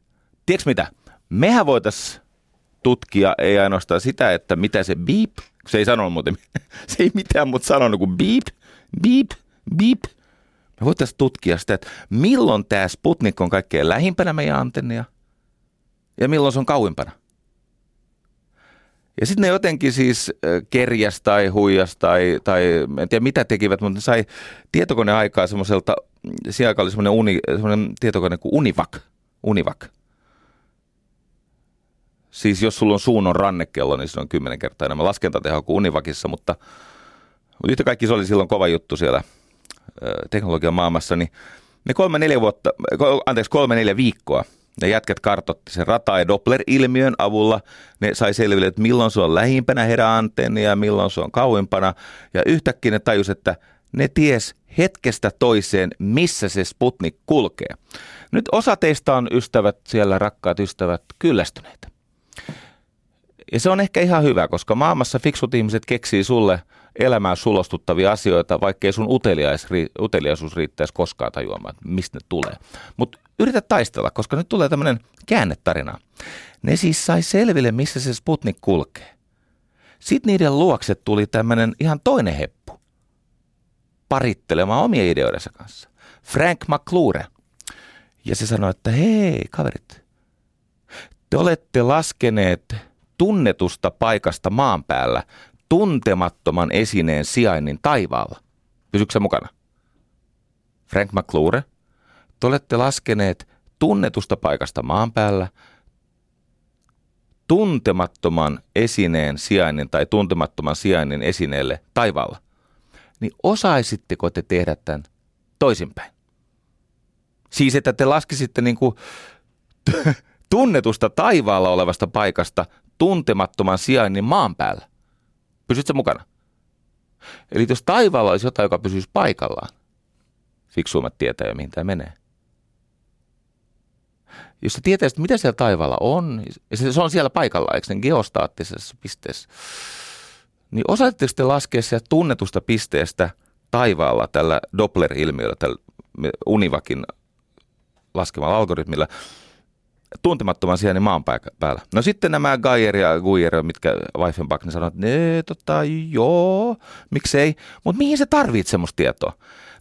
[SPEAKER 2] tiedätkö mitä? Mehän voitais tutkia ei ainoastaan sitä, että mitä se beep, se ei sanonut muuten, se ei mitään mutta sanonut kuin beep, beep, beep. Me voitaisiin tutkia sitä, että milloin tämä Sputnik on kaikkein lähimpänä meidän antennia ja milloin se on kauimpana. Ja sitten ne jotenkin siis kerjäs tai huijas tai, tai en tiedä mitä tekivät, mutta ne sai tietokoneaikaa semmoiselta, siinä aikaa oli semmoinen, uni, semmoinen tietokone kuin Univac. Univac. Siis jos sulla on suunnon rannekello, niin se on kymmenen kertaa enemmän laskentatehoa kuin Univakissa, mutta yhtä kaikki se oli silloin kova juttu siellä teknologian maailmassa, niin ne kolme neljä vuotta, anteeksi kolme neljä viikkoa ne jätkät kartotti sen rata- ja Doppler-ilmiön avulla. Ne sai selville, että milloin se on lähimpänä heidän antennia ja milloin se on kauimpana. Ja yhtäkkiä ne tajus, että ne ties hetkestä toiseen, missä se Sputnik kulkee. Nyt osa teistä on ystävät siellä, rakkaat ystävät, kyllästyneitä. Ja se on ehkä ihan hyvä, koska maailmassa fiksut ihmiset keksii sulle elämään sulostuttavia asioita, vaikkei sun uteliaisuus riittäisi koskaan tajuamaan, mistä ne tulee. Mutta yritä taistella, koska nyt tulee tämmöinen käännetarina. Ne siis sai selville, missä se Sputnik kulkee. Sitten niiden luokse tuli tämmöinen ihan toinen heppu parittelemaan omia ideoidensa kanssa. Frank McClure. Ja se sanoi, että hei kaverit, te olette laskeneet tunnetusta paikasta maan päällä tuntemattoman esineen sijainnin taivaalla. Pysyksä mukana? Frank McClure, te olette laskeneet tunnetusta paikasta maan päällä tuntemattoman esineen sijainnin tai tuntemattoman sijainnin esineelle taivaalla, niin osaisitteko te tehdä tämän toisinpäin? Siis, että te laskisitte niin kuin tunnetusta taivaalla olevasta paikasta tuntemattoman sijainnin maan päällä. Pysytkö mukana? Eli jos taivaalla olisi jotain, joka pysyisi paikallaan, fiksuimmat tietää jo, mihin tämä menee jos sä tietäisit, mitä siellä taivaalla on, ja se on siellä paikalla, eikö sen geostaattisessa pisteessä, niin osaatteko te laskea sieltä tunnetusta pisteestä taivaalla tällä Doppler-ilmiöllä, tällä Univakin laskemalla algoritmilla, tuntemattoman sijainnin maan päällä. No sitten nämä Geyer ja Guyer, mitkä Weifenbach, ne sanoo, että ne, tota, joo, miksei, mutta mihin se tarvitsee semmoista tietoa?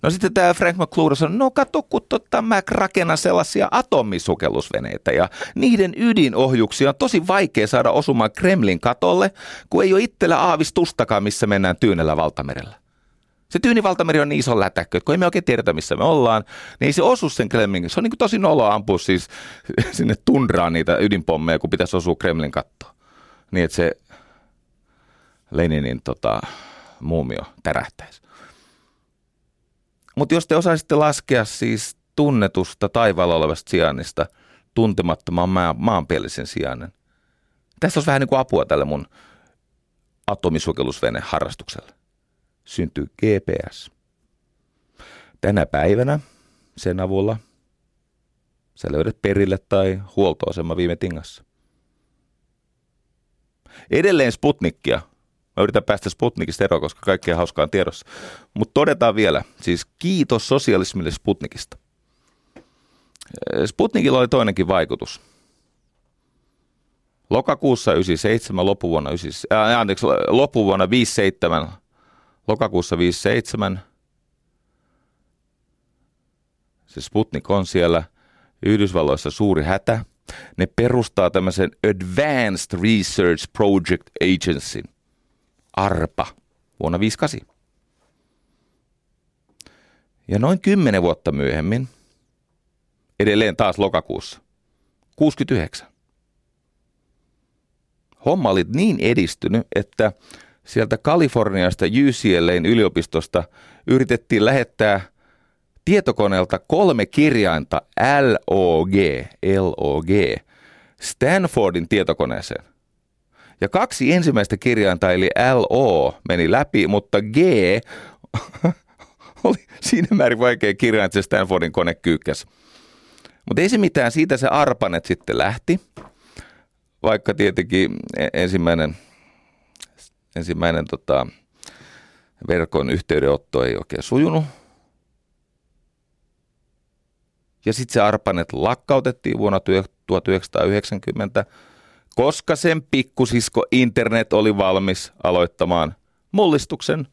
[SPEAKER 2] No sitten tämä Frank McClure sanoi, no kato, kun totta, mä rakennan sellaisia atomisukellusveneitä ja niiden ydinohjuksia on tosi vaikea saada osumaan Kremlin katolle, kun ei ole itsellä aavistustakaan, missä mennään Tyynellä valtamerellä. Se Tyynivaltameri on niin iso lätäkkö, että kun emme oikein tiedetä, missä me ollaan, niin ei se osu sen Kremlin. Se on niin kuin tosi nolo ampua siis sinne tundraan niitä ydinpommeja, kun pitäisi osua Kremlin kattoon. Niin, että se Leninin tota, muumio tärähtäisi. Mutta jos te osaisitte laskea siis tunnetusta taivaalla olevasta sijainnista tuntemattoman maa, maanpielisen sijainnin, tässä olisi vähän niin kuin apua tälle mun atomisukellusvene harrastukselle. Syntyy GPS. Tänä päivänä sen avulla sä löydät perille tai huoltoasema viime tingassa. Edelleen Sputnikkia Mä yritän päästä Sputnikista eroon, koska kaikkea hauskaa on tiedossa. Mutta todetaan vielä, siis kiitos sosialismille Sputnikista. Sputnikilla oli toinenkin vaikutus. Lokakuussa 97, loppuvuonna, 97, äh, anteeksi, loppuvuonna 57, lokakuussa 57, se Sputnik on siellä Yhdysvalloissa suuri hätä. Ne perustaa tämmöisen Advanced Research Project Agency – ARPA vuonna 58. Ja noin kymmenen vuotta myöhemmin, edelleen taas lokakuussa, 69. Homma oli niin edistynyt, että sieltä Kaliforniasta UCLAn yliopistosta yritettiin lähettää tietokoneelta kolme kirjainta LOG, LOG, Stanfordin tietokoneeseen. Ja kaksi ensimmäistä kirjainta, eli LO, meni läpi, mutta G oli siinä määrin vaikea kirjain, että se Stanfordin kone kyykkäs. Mutta ei se mitään, siitä se Arpanet sitten lähti, vaikka tietenkin e- ensimmäinen, ensimmäinen tota, verkon yhteydenotto ei oikein sujunut. Ja sitten se Arpanet lakkautettiin vuonna 1990 koska sen pikkusisko internet oli valmis aloittamaan mullistuksen,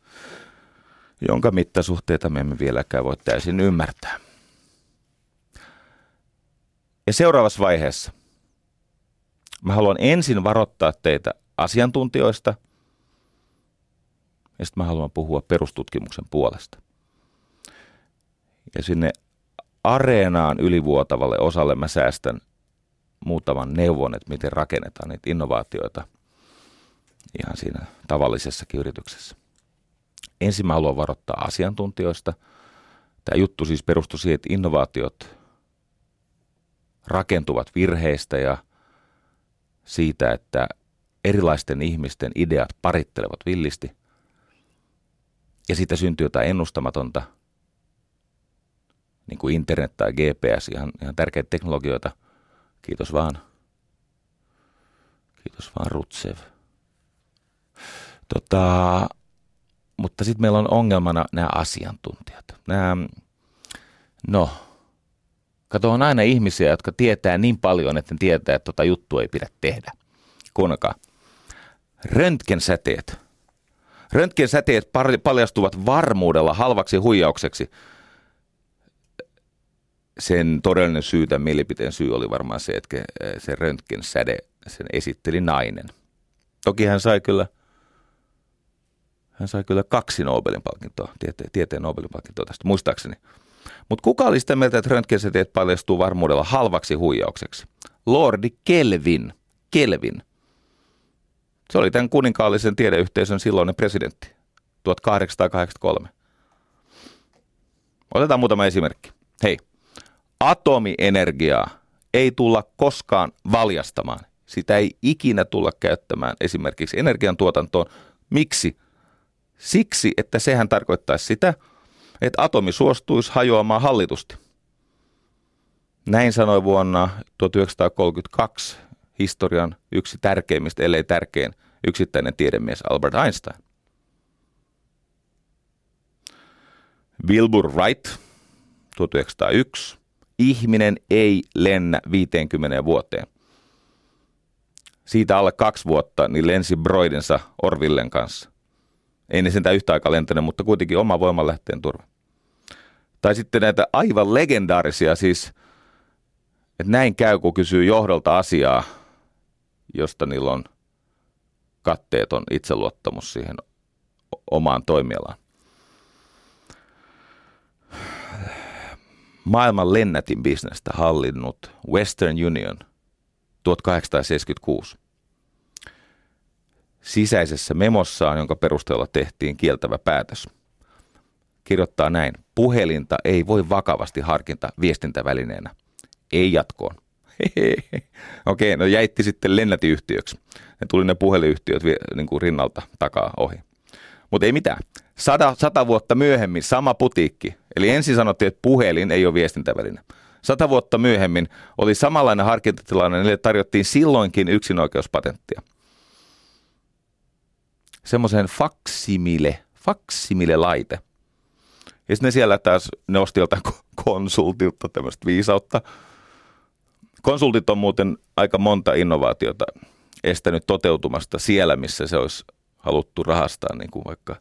[SPEAKER 2] jonka mittasuhteita me emme vieläkään voi täysin ymmärtää. Ja seuraavassa vaiheessa mä haluan ensin varoittaa teitä asiantuntijoista ja sitten mä haluan puhua perustutkimuksen puolesta. Ja sinne areenaan ylivuotavalle osalle mä säästän muutaman neuvon, että miten rakennetaan niitä innovaatioita ihan siinä tavallisessakin yrityksessä. Ensin mä haluan varoittaa asiantuntijoista. Tämä juttu siis perustuu siihen, että innovaatiot rakentuvat virheistä ja siitä, että erilaisten ihmisten ideat parittelevat villisti. Ja siitä syntyy jotain ennustamatonta, niin kuin internet tai GPS, ihan, ihan tärkeitä teknologioita. Kiitos vaan. Kiitos vaan Rutsev. Tota, mutta sitten meillä on ongelmana nämä asiantuntijat. Nämä, no, kato on aina ihmisiä, jotka tietää niin paljon, että ne tietää, että tota juttua ei pidä tehdä. Kuunnelkaa. Röntgensäteet. Röntgensäteet paljastuvat varmuudella halvaksi huijaukseksi. Sen todellinen syy, tämän mielipiteen syy oli varmaan se, että se röntgensäde, sen esitteli nainen. Toki hän sai kyllä – hän sai kyllä kaksi Nobelin palkintoa, tieteen, tieteen Nobelin palkintoa tästä, muistaakseni. Mutta kuka oli sitä mieltä, että röntgensäteet paljastuu varmuudella halvaksi huijaukseksi? Lordi Kelvin. Kelvin. Se oli tämän kuninkaallisen tiedeyhteisön silloinen presidentti 1883. Otetaan muutama esimerkki. Hei, atomienergiaa ei tulla koskaan valjastamaan. Sitä ei ikinä tulla käyttämään esimerkiksi energiantuotantoon. Miksi? Siksi, että sehän tarkoittaisi sitä, että atomi suostuisi hajoamaan hallitusti. Näin sanoi vuonna 1932 historian yksi tärkeimmistä, ellei tärkein yksittäinen tiedemies Albert Einstein. Wilbur Wright, 1901. Ihminen ei lennä 50 vuoteen. Siitä alle kaksi vuotta niin lensi Broidinsa Orvillen kanssa. Ei ne sentään yhtä aikaa lentänyt, mutta kuitenkin oma voimanlähteen turva. Tai sitten näitä aivan legendaarisia siis, että näin käy, kun kysyy johdolta asiaa, josta niillä on katteeton itseluottamus siihen omaan toimialaan. Maailman lennätin bisnestä hallinnut Western Union 1876 sisäisessä memossaan, jonka perusteella tehtiin kieltävä päätös. Kirjoittaa näin, puhelinta ei voi vakavasti harkinta viestintävälineenä. Ei jatkoon. Okei, no jäitti sitten lennätiyhtiöksi. Ne tuli ne puhelinyhtiöt niin kuin rinnalta takaa ohi. Mutta ei mitään. Sata, sata vuotta myöhemmin sama putiikki. Eli ensin sanottiin, että puhelin ei ole viestintäväline. Sata vuotta myöhemmin oli samanlainen harkintatilanne, niille tarjottiin silloinkin yksinoikeuspatenttia semmoisen faksimile, faksimile-laite. Ja sitten ne siellä taas, ne osti joltain konsultilta tämmöistä viisautta. Konsultit on muuten aika monta innovaatiota estänyt toteutumasta siellä, missä se olisi haluttu rahastaa, niin kuin vaikka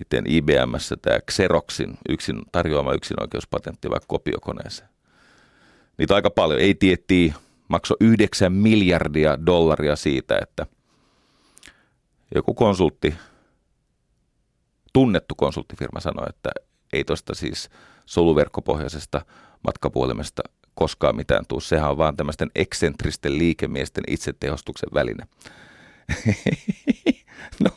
[SPEAKER 2] miten IBMssä tämä Xeroxin yksin, tarjoama yksinoikeuspatentti vaikka kopiokoneeseen. Niitä aika paljon. Ei tiettiin, maksoi 9 miljardia dollaria siitä, että – joku konsultti, tunnettu konsulttifirma sanoi, että ei tuosta siis soluverkkopohjaisesta matkapuolimesta koskaan mitään tuu. Sehän on vaan tämmöisten eksentristen liikemiesten itsetehostuksen väline. no,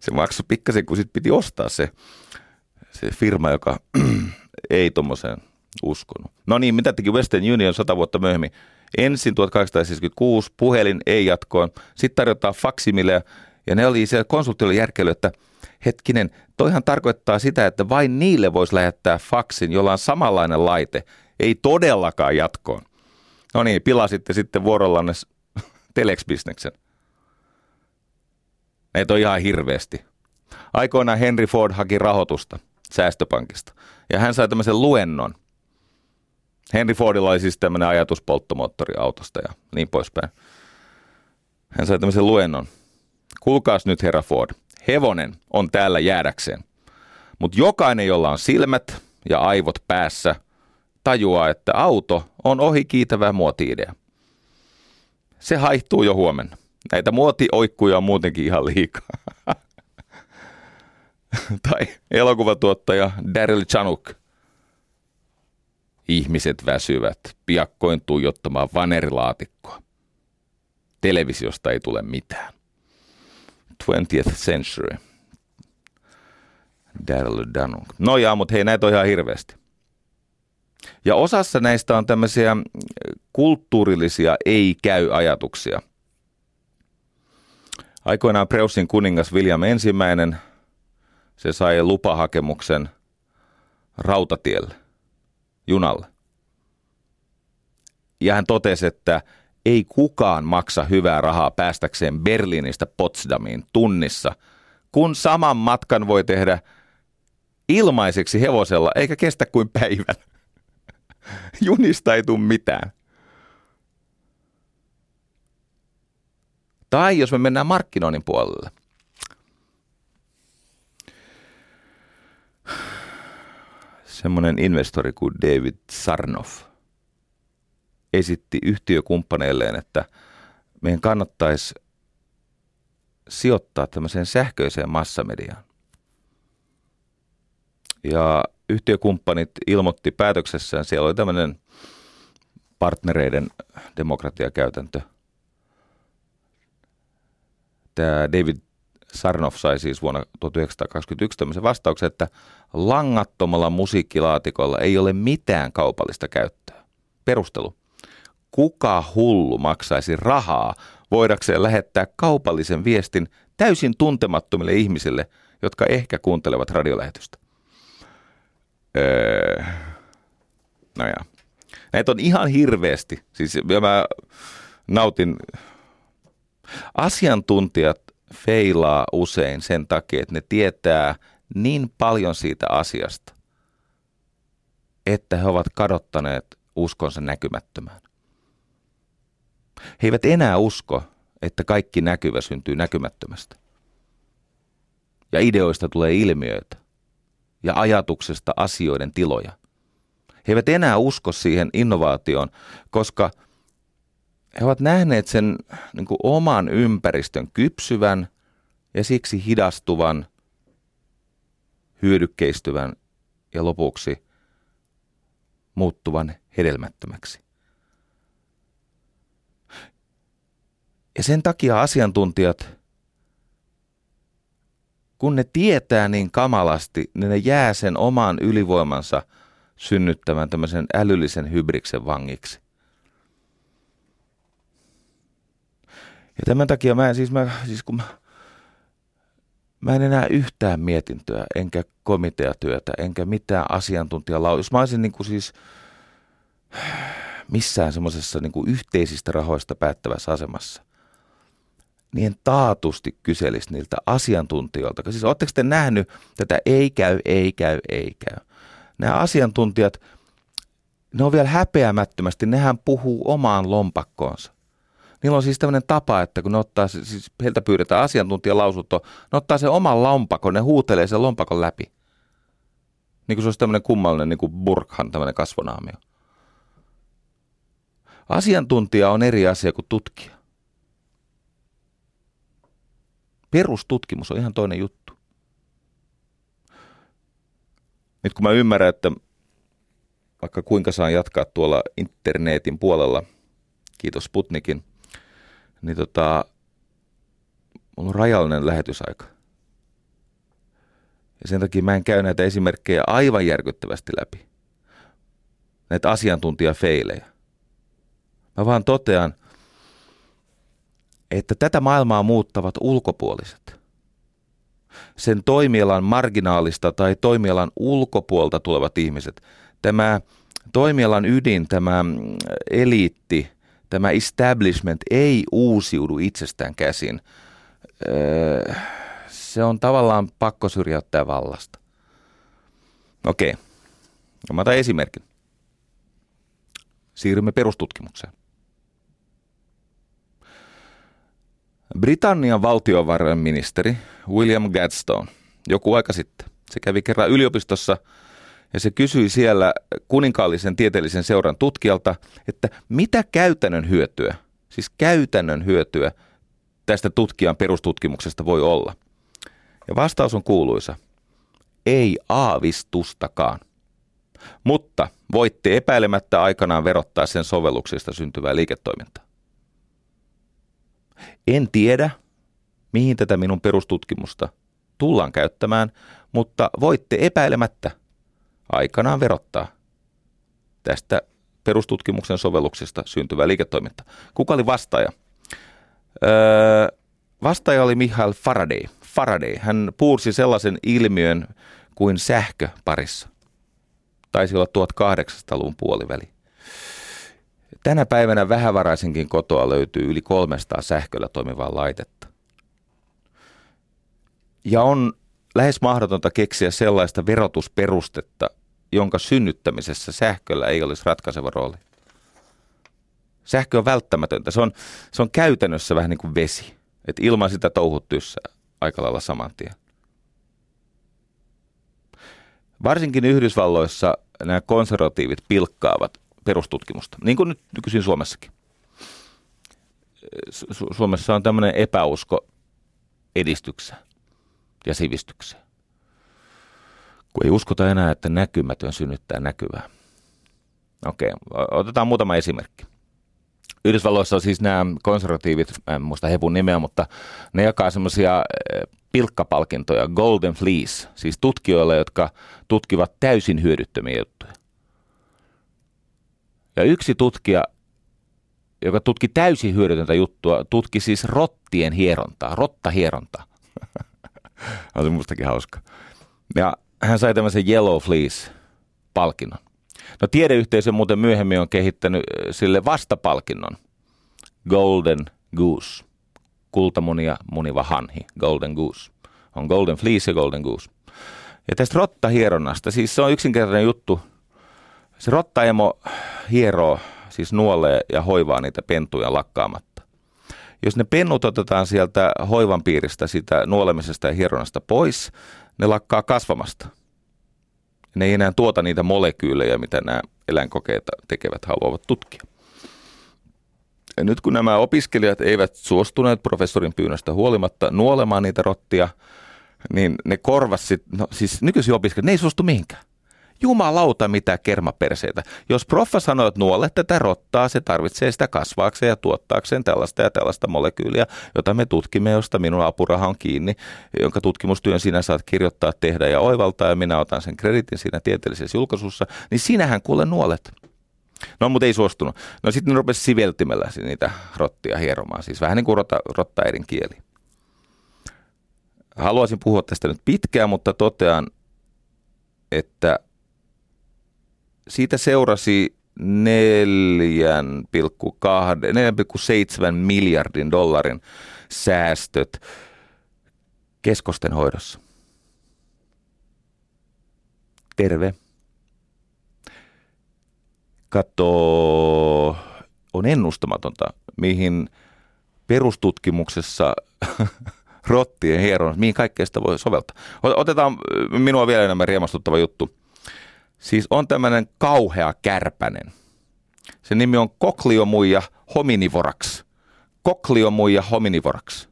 [SPEAKER 2] se maksoi pikkasen, kun sitten piti ostaa se, se firma, joka ei tuommoiseen uskonut. No niin, mitä teki Western Union sata vuotta myöhemmin? Ensin 1876 puhelin ei jatkoon, sitten tarjotaan faksimille ja ne oli siellä konsulttilla järkely, että hetkinen, toihan tarkoittaa sitä, että vain niille voisi lähettää faksin, jolla on samanlainen laite. Ei todellakaan jatkoon. No niin, pilasitte sitten vuorollanne telex-bisneksen. Näitä on ihan hirveästi. Aikoinaan Henry Ford haki rahoitusta säästöpankista. Ja hän sai tämmöisen luennon. Henry Fordilla oli siis tämmöinen ajatus polttomoottoriautosta ja niin poispäin. Hän sai tämmöisen luennon. Kuulkaas nyt herra Ford, hevonen on täällä jäädäkseen. Mutta jokainen, jolla on silmät ja aivot päässä, tajuaa, että auto on ohi kiitävä muoti-idea. Se haihtuu jo huomenna. Näitä muotioikkuja on muutenkin ihan liikaa. tai elokuvatuottaja Daryl Chanuk. Ihmiset väsyvät piakkoin tuijottamaan vanerilaatikkoa. Televisiosta ei tule mitään. 20th Century. Daryl Dunung. No jaa, mutta hei, näitä on ihan hirveästi. Ja osassa näistä on tämmöisiä kulttuurillisia ei-käy-ajatuksia. Aikoinaan Preussin kuningas William ensimmäinen se sai lupahakemuksen rautatielle, junalle. Ja hän totesi, että ei kukaan maksa hyvää rahaa päästäkseen Berliinistä Potsdamiin tunnissa, kun saman matkan voi tehdä ilmaiseksi hevosella, eikä kestä kuin päivän. Junista ei tule mitään. Tai jos me mennään markkinoinnin puolelle. Semmoinen investori kuin David Sarnoff esitti yhtiökumppaneilleen, että meidän kannattaisi sijoittaa tämmöiseen sähköiseen massamediaan. Ja yhtiökumppanit ilmoitti päätöksessään, siellä oli tämmöinen partnereiden demokratiakäytäntö. Tämä David Sarnoff sai siis vuonna 1921 tämmöisen vastauksen, että langattomalla musiikkilaatikolla ei ole mitään kaupallista käyttöä. Perustelu. Kuka hullu maksaisi rahaa voidakseen lähettää kaupallisen viestin täysin tuntemattomille ihmisille, jotka ehkä kuuntelevat radiolähetystä? Öö, no ja. Näitä on ihan hirveästi. Siis mä nautin. Asiantuntijat feilaa usein sen takia, että ne tietää niin paljon siitä asiasta, että he ovat kadottaneet uskonsa näkymättömään. He eivät enää usko, että kaikki näkyvä syntyy näkymättömästä. Ja ideoista tulee ilmiöitä ja ajatuksesta asioiden tiloja. He eivät enää usko siihen innovaatioon, koska he ovat nähneet sen niin kuin oman ympäristön kypsyvän ja siksi hidastuvan, hyödykkeistyvän ja lopuksi muuttuvan hedelmättömäksi. Ja sen takia asiantuntijat kun ne tietää niin kamalasti, niin ne jää sen oman ylivoimansa synnyttämään tämmöisen älyllisen hybriksen vangiksi. Ja tämän takia mä en siis, mä, siis kun mä, mä en enää yhtään mietintöä, enkä komiteatyötä, enkä mitään asiantuntijalausuntoa. Jos mä olisin niin kuin siis missään semmoisessa niin yhteisistä rahoista päättävässä asemassa, niin taatusti kyselisi niiltä asiantuntijoilta. Siis oletteko te nähnyt tätä ei käy, ei käy, ei käy. Nämä asiantuntijat, ne on vielä häpeämättömästi, nehän puhuu omaan lompakkoonsa. Niillä on siis tämmöinen tapa, että kun ne ottaa, siis heiltä pyydetään asiantuntijalausunto, ne ottaa sen oman lompakon, ne huutelee sen lompakon läpi. Niin kuin se olisi tämmöinen kummallinen niin kuin burkhan, tämmöinen kasvonaamio. Asiantuntija on eri asia kuin tutkija. Perustutkimus on ihan toinen juttu. Nyt kun mä ymmärrän, että vaikka kuinka saan jatkaa tuolla internetin puolella, kiitos Sputnikin, niin tota, mulla on rajallinen lähetysaika. Ja sen takia mä en käy näitä esimerkkejä aivan järkyttävästi läpi. Näitä asiantuntijafeilejä. Mä vaan totean, että tätä maailmaa muuttavat ulkopuoliset. Sen toimialan marginaalista tai toimialan ulkopuolta tulevat ihmiset. Tämä toimialan ydin, tämä eliitti, tämä establishment ei uusiudu itsestään käsin. Öö, se on tavallaan pakko syrjäyttää vallasta. Okei. No, mä otan esimerkin. Siirrymme perustutkimukseen. Britannian valtiovarainministeri William Gladstone joku aika sitten. Se kävi kerran yliopistossa ja se kysyi siellä kuninkaallisen tieteellisen seuran tutkijalta, että mitä käytännön hyötyä, siis käytännön hyötyä tästä tutkijan perustutkimuksesta voi olla. Ja vastaus on kuuluisa. Ei aavistustakaan. Mutta voitte epäilemättä aikanaan verottaa sen sovelluksista syntyvää liiketoimintaa. En tiedä, mihin tätä minun perustutkimusta tullaan käyttämään, mutta voitte epäilemättä aikanaan verottaa tästä perustutkimuksen sovelluksesta syntyvää liiketoimintaa. Kuka oli vastaaja? Öö, Vastaaja oli Mihail Faraday. Faraday. Hän puursi sellaisen ilmiön kuin sähkö parissa. Taisi olla 1800-luvun puoliväli. Tänä päivänä vähävaraisenkin kotoa löytyy yli 300 sähköllä toimivaa laitetta. Ja on lähes mahdotonta keksiä sellaista verotusperustetta, jonka synnyttämisessä sähköllä ei olisi ratkaiseva rooli. Sähkö on välttämätöntä. Se on, se on käytännössä vähän niin kuin vesi. Että ilman sitä touhut tyssää aika lailla saman tien. Varsinkin Yhdysvalloissa nämä konservatiivit pilkkaavat perustutkimusta, niin kuin nyt nykyisin Suomessakin. Su- Suomessa on tämmöinen epäusko edistykseen ja sivistykseen. Kun ei uskota enää, että näkymätön synnyttää näkyvää. Okei, otetaan muutama esimerkki. Yhdysvalloissa on siis nämä konservatiivit, en muista hevun nimeä, mutta ne jakaa semmoisia eh, pilkkapalkintoja, Golden Fleece, siis tutkijoille, jotka tutkivat täysin hyödyttömiä. Ja yksi tutkija, joka tutki täysin hyödytöntä juttua, tutki siis rottien hierontaa, rottahierontaa. on se mustakin hauska. Ja hän sai tämmöisen Yellow Fleece-palkinnon. No tiedeyhteisö muuten myöhemmin on kehittänyt sille vastapalkinnon. Golden Goose. Kultamunia muniva hanhi. Golden Goose. On Golden Fleece ja Golden Goose. Ja tästä rottahieronnasta, siis se on yksinkertainen juttu. Se rottaemo hieroo, siis nuolee ja hoivaa niitä pentuja lakkaamatta. Jos ne pennut otetaan sieltä hoivan piiristä, sitä nuolemisesta ja hieronnasta pois, ne lakkaa kasvamasta – ne ei enää tuota niitä molekyylejä, mitä nämä eläinkokeet tekevät haluavat tutkia. Ja nyt kun nämä opiskelijat eivät suostuneet professorin pyynnöstä huolimatta nuolemaan niitä rottia, niin ne korvasit, no siis nykyisin opiskelijat, ne ei suostu mihinkään. Jumalauta mitä kermaperseitä. Jos proffa sanoo, että nuolle tätä rottaa, se tarvitsee sitä kasvaakseen ja tuottaakseen tällaista ja tällaista molekyyliä, jota me tutkimme, josta minun apuraha on kiinni, jonka tutkimustyön sinä saat kirjoittaa, tehdä ja oivaltaa, ja minä otan sen kreditin siinä tieteellisessä julkaisussa, niin sinähän kuule nuolet. No, mutta ei suostunut. No sitten ne rupesi siveltimellä niitä rottia hieromaan, siis vähän niin kuin rotta, rottaerin kieli. Haluaisin puhua tästä nyt pitkään, mutta totean, että siitä seurasi 4,7 miljardin dollarin säästöt keskosten hoidossa. Terve. Kato, on ennustamatonta, mihin perustutkimuksessa rottien hieron, mihin kaikkea sitä voi soveltaa. Otetaan minua vielä enemmän riemastuttava juttu. Siis on tämmöinen kauhea kärpänen. Se nimi on Kokliomuija hominivorax. Kokliomuija hominivorax.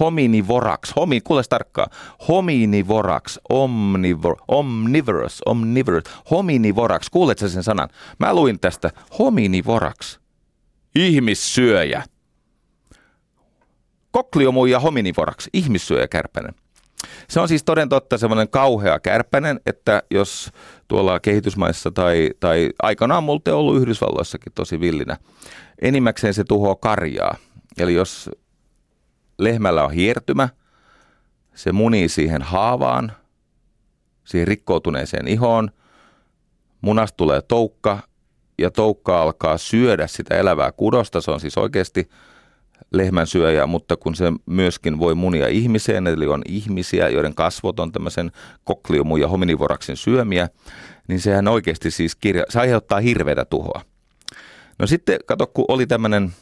[SPEAKER 2] Hominivorax. Homi, kuule tarkkaan. Hominivorax. Omnivor, omnivorous. Omnivorous. Hominivorax. Kuuletko sen sanan? Mä luin tästä. Hominivorax. Ihmissyöjä. Kokliomuija hominivorax. Ihmissyöjä kärpänen. Se on siis toden totta semmoinen kauhea kärpänen, että jos tuolla kehitysmaissa tai, tai aikanaan multa on ollut Yhdysvalloissakin tosi villinä, enimmäkseen se tuhoaa karjaa. Eli jos lehmällä on hiertymä, se munii siihen haavaan, siihen rikkoutuneeseen ihoon, munasta tulee toukka ja toukka alkaa syödä sitä elävää kudosta, se on siis oikeasti lehmän syöjä, mutta kun se myöskin voi munia ihmiseen, eli on ihmisiä, joiden kasvot on tämmöisen kokliomu ja hominivoraksin syömiä, niin sehän oikeasti siis kirja, se aiheuttaa hirveätä tuhoa. No sitten kato, kun oli tämmöinen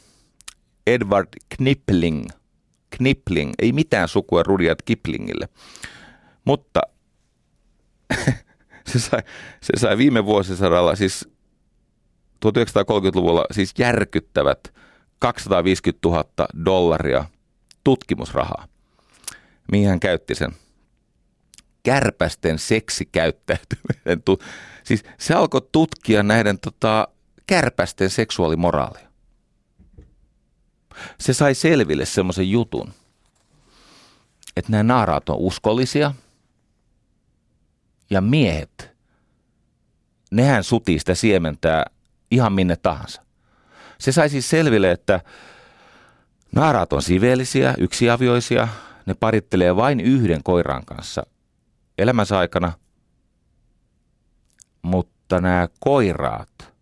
[SPEAKER 2] Edward Knipling, Knipling, ei mitään sukua Rudyard Kiplingille, mutta se sai, se sai viime vuosisadalla, siis 1930-luvulla, siis järkyttävät 250 000 dollaria tutkimusrahaa. Mihin hän käytti sen? Kärpästen seksikäyttäytyminen. Siis se alkoi tutkia näiden tota, kärpästen seksuaalimoraalia. Se sai selville semmoisen jutun, että nämä naaraat on uskollisia ja miehet, nehän sutii sitä siementää ihan minne tahansa. Se sai siis selville, että Naaraat on siveellisiä, yksiavioisia, ne parittelee vain yhden koiran kanssa elämänsä aikana, mutta nämä koiraat,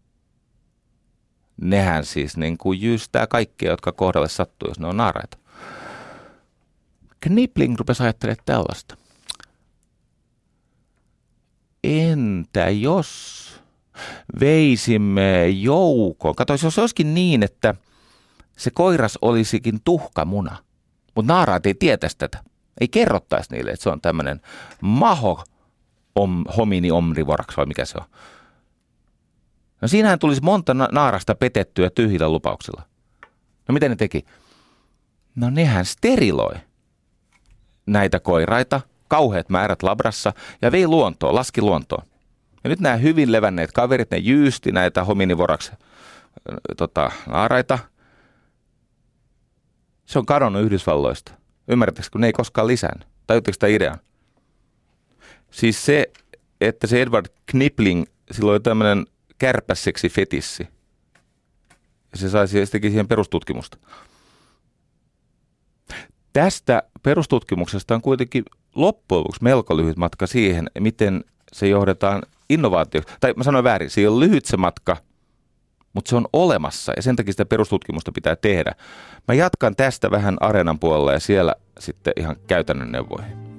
[SPEAKER 2] nehän siis niin kuin jyystää kaikkia, jotka kohdalle sattuu, jos ne on naaraita. Knipling rupesi ajattelemaan tällaista. Entä jos veisimme joukon? Kato, jos olisikin niin, että se koiras olisikin tuhkamuna, mutta naaraat ei tietäisi tätä. Ei kerrottaisi niille, että se on tämmöinen maho om, homini omnivorax vai mikä se on. No siinähän tulisi monta naarasta petettyä tyhjillä lupauksilla. No miten ne teki? No nehän steriloi näitä koiraita, kauheat määrät labrassa ja vei luontoon, laski luontoon. Ja nyt nämä hyvin levänneet kaverit, ne jyysti näitä hominivoraksi tota, naaraita. Se on kadonnut Yhdysvalloista. Ymmärrättekö, kun ne ei koskaan lisännyt? Tajutteko sitä idean? Siis se, että se Edward Knipling, silloin oli tämmöinen kärpässeksi fetissi. Se sai siihen perustutkimusta. Tästä perustutkimuksesta on kuitenkin loppujen lopuksi melko lyhyt matka siihen, miten se johdetaan innovaatio. Tai mä sanoin väärin, se ei ole lyhyt se matka, mutta se on olemassa ja sen takia sitä perustutkimusta pitää tehdä. Mä jatkan tästä vähän areenan puolella ja siellä sitten ihan käytännön neuvoihin.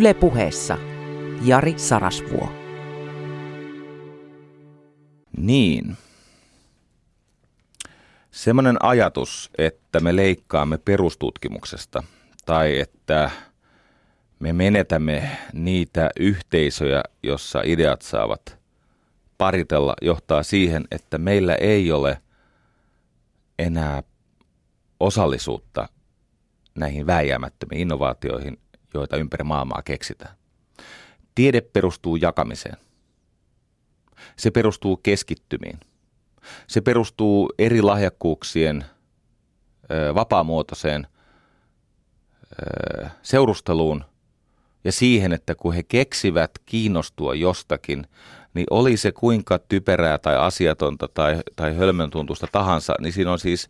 [SPEAKER 1] Yle puheessa Jari Sarasvuo.
[SPEAKER 2] Niin. Semmoinen ajatus, että me leikkaamme perustutkimuksesta tai että me menetämme niitä yhteisöjä, jossa ideat saavat paritella, johtaa siihen, että meillä ei ole enää osallisuutta näihin vääjäämättömiin innovaatioihin, joita ympäri maailmaa keksitään. Tiede perustuu jakamiseen. Se perustuu keskittymiin. Se perustuu eri lahjakkuuksien vapaamuotoiseen seurusteluun ja siihen, että kun he keksivät kiinnostua jostakin, niin oli se kuinka typerää tai asiatonta tai, tai hölmön tuntusta tahansa, niin siinä on siis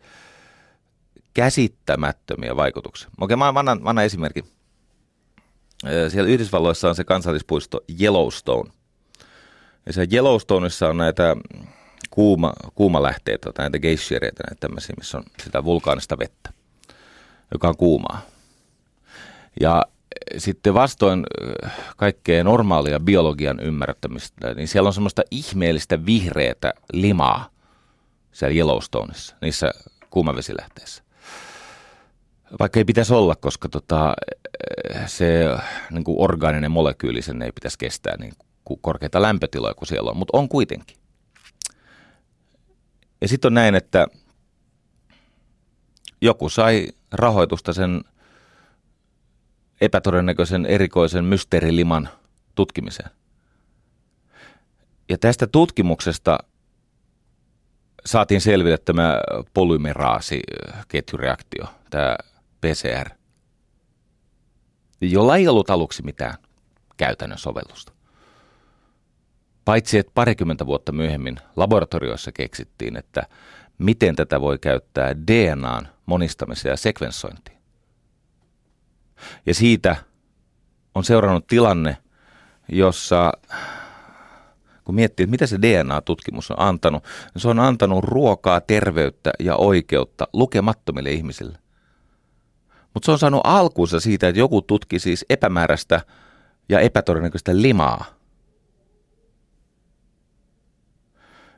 [SPEAKER 2] käsittämättömiä vaikutuksia. Okei, mä annan, mä annan esimerkin siellä Yhdysvalloissa on se kansallispuisto Yellowstone. Ja se Yellowstoneissa on näitä kuuma, kuumalähteitä, tai näitä geishiereitä, näitä tämmöisiä, missä on sitä vulkaanista vettä, joka on kuumaa. Ja sitten vastoin kaikkea normaalia biologian ymmärtämistä, niin siellä on semmoista ihmeellistä vihreätä limaa siellä Yellowstoneissa, niissä kuumavesilähteissä vaikka ei pitäisi olla, koska tota, se niin kuin orgaaninen molekyyli, sen ei pitäisi kestää niin kuin korkeita lämpötiloja kuin siellä on, mutta on kuitenkin. Ja sitten on näin, että joku sai rahoitusta sen epätodennäköisen erikoisen mysteeriliman tutkimiseen. Ja tästä tutkimuksesta saatiin selville tämä polymeraasi-ketjureaktio, tämä PCR, jolla ei ollut aluksi mitään käytännön sovellusta. Paitsi että parikymmentä vuotta myöhemmin laboratorioissa keksittiin, että miten tätä voi käyttää DNAn monistamiseen ja sekvensointiin. Ja siitä on seurannut tilanne, jossa kun miettii, että mitä se DNA-tutkimus on antanut, niin se on antanut ruokaa, terveyttä ja oikeutta lukemattomille ihmisille. Mutta se on saanut alkuunsa siitä, että joku tutki siis epämääräistä ja epätodennäköistä limaa.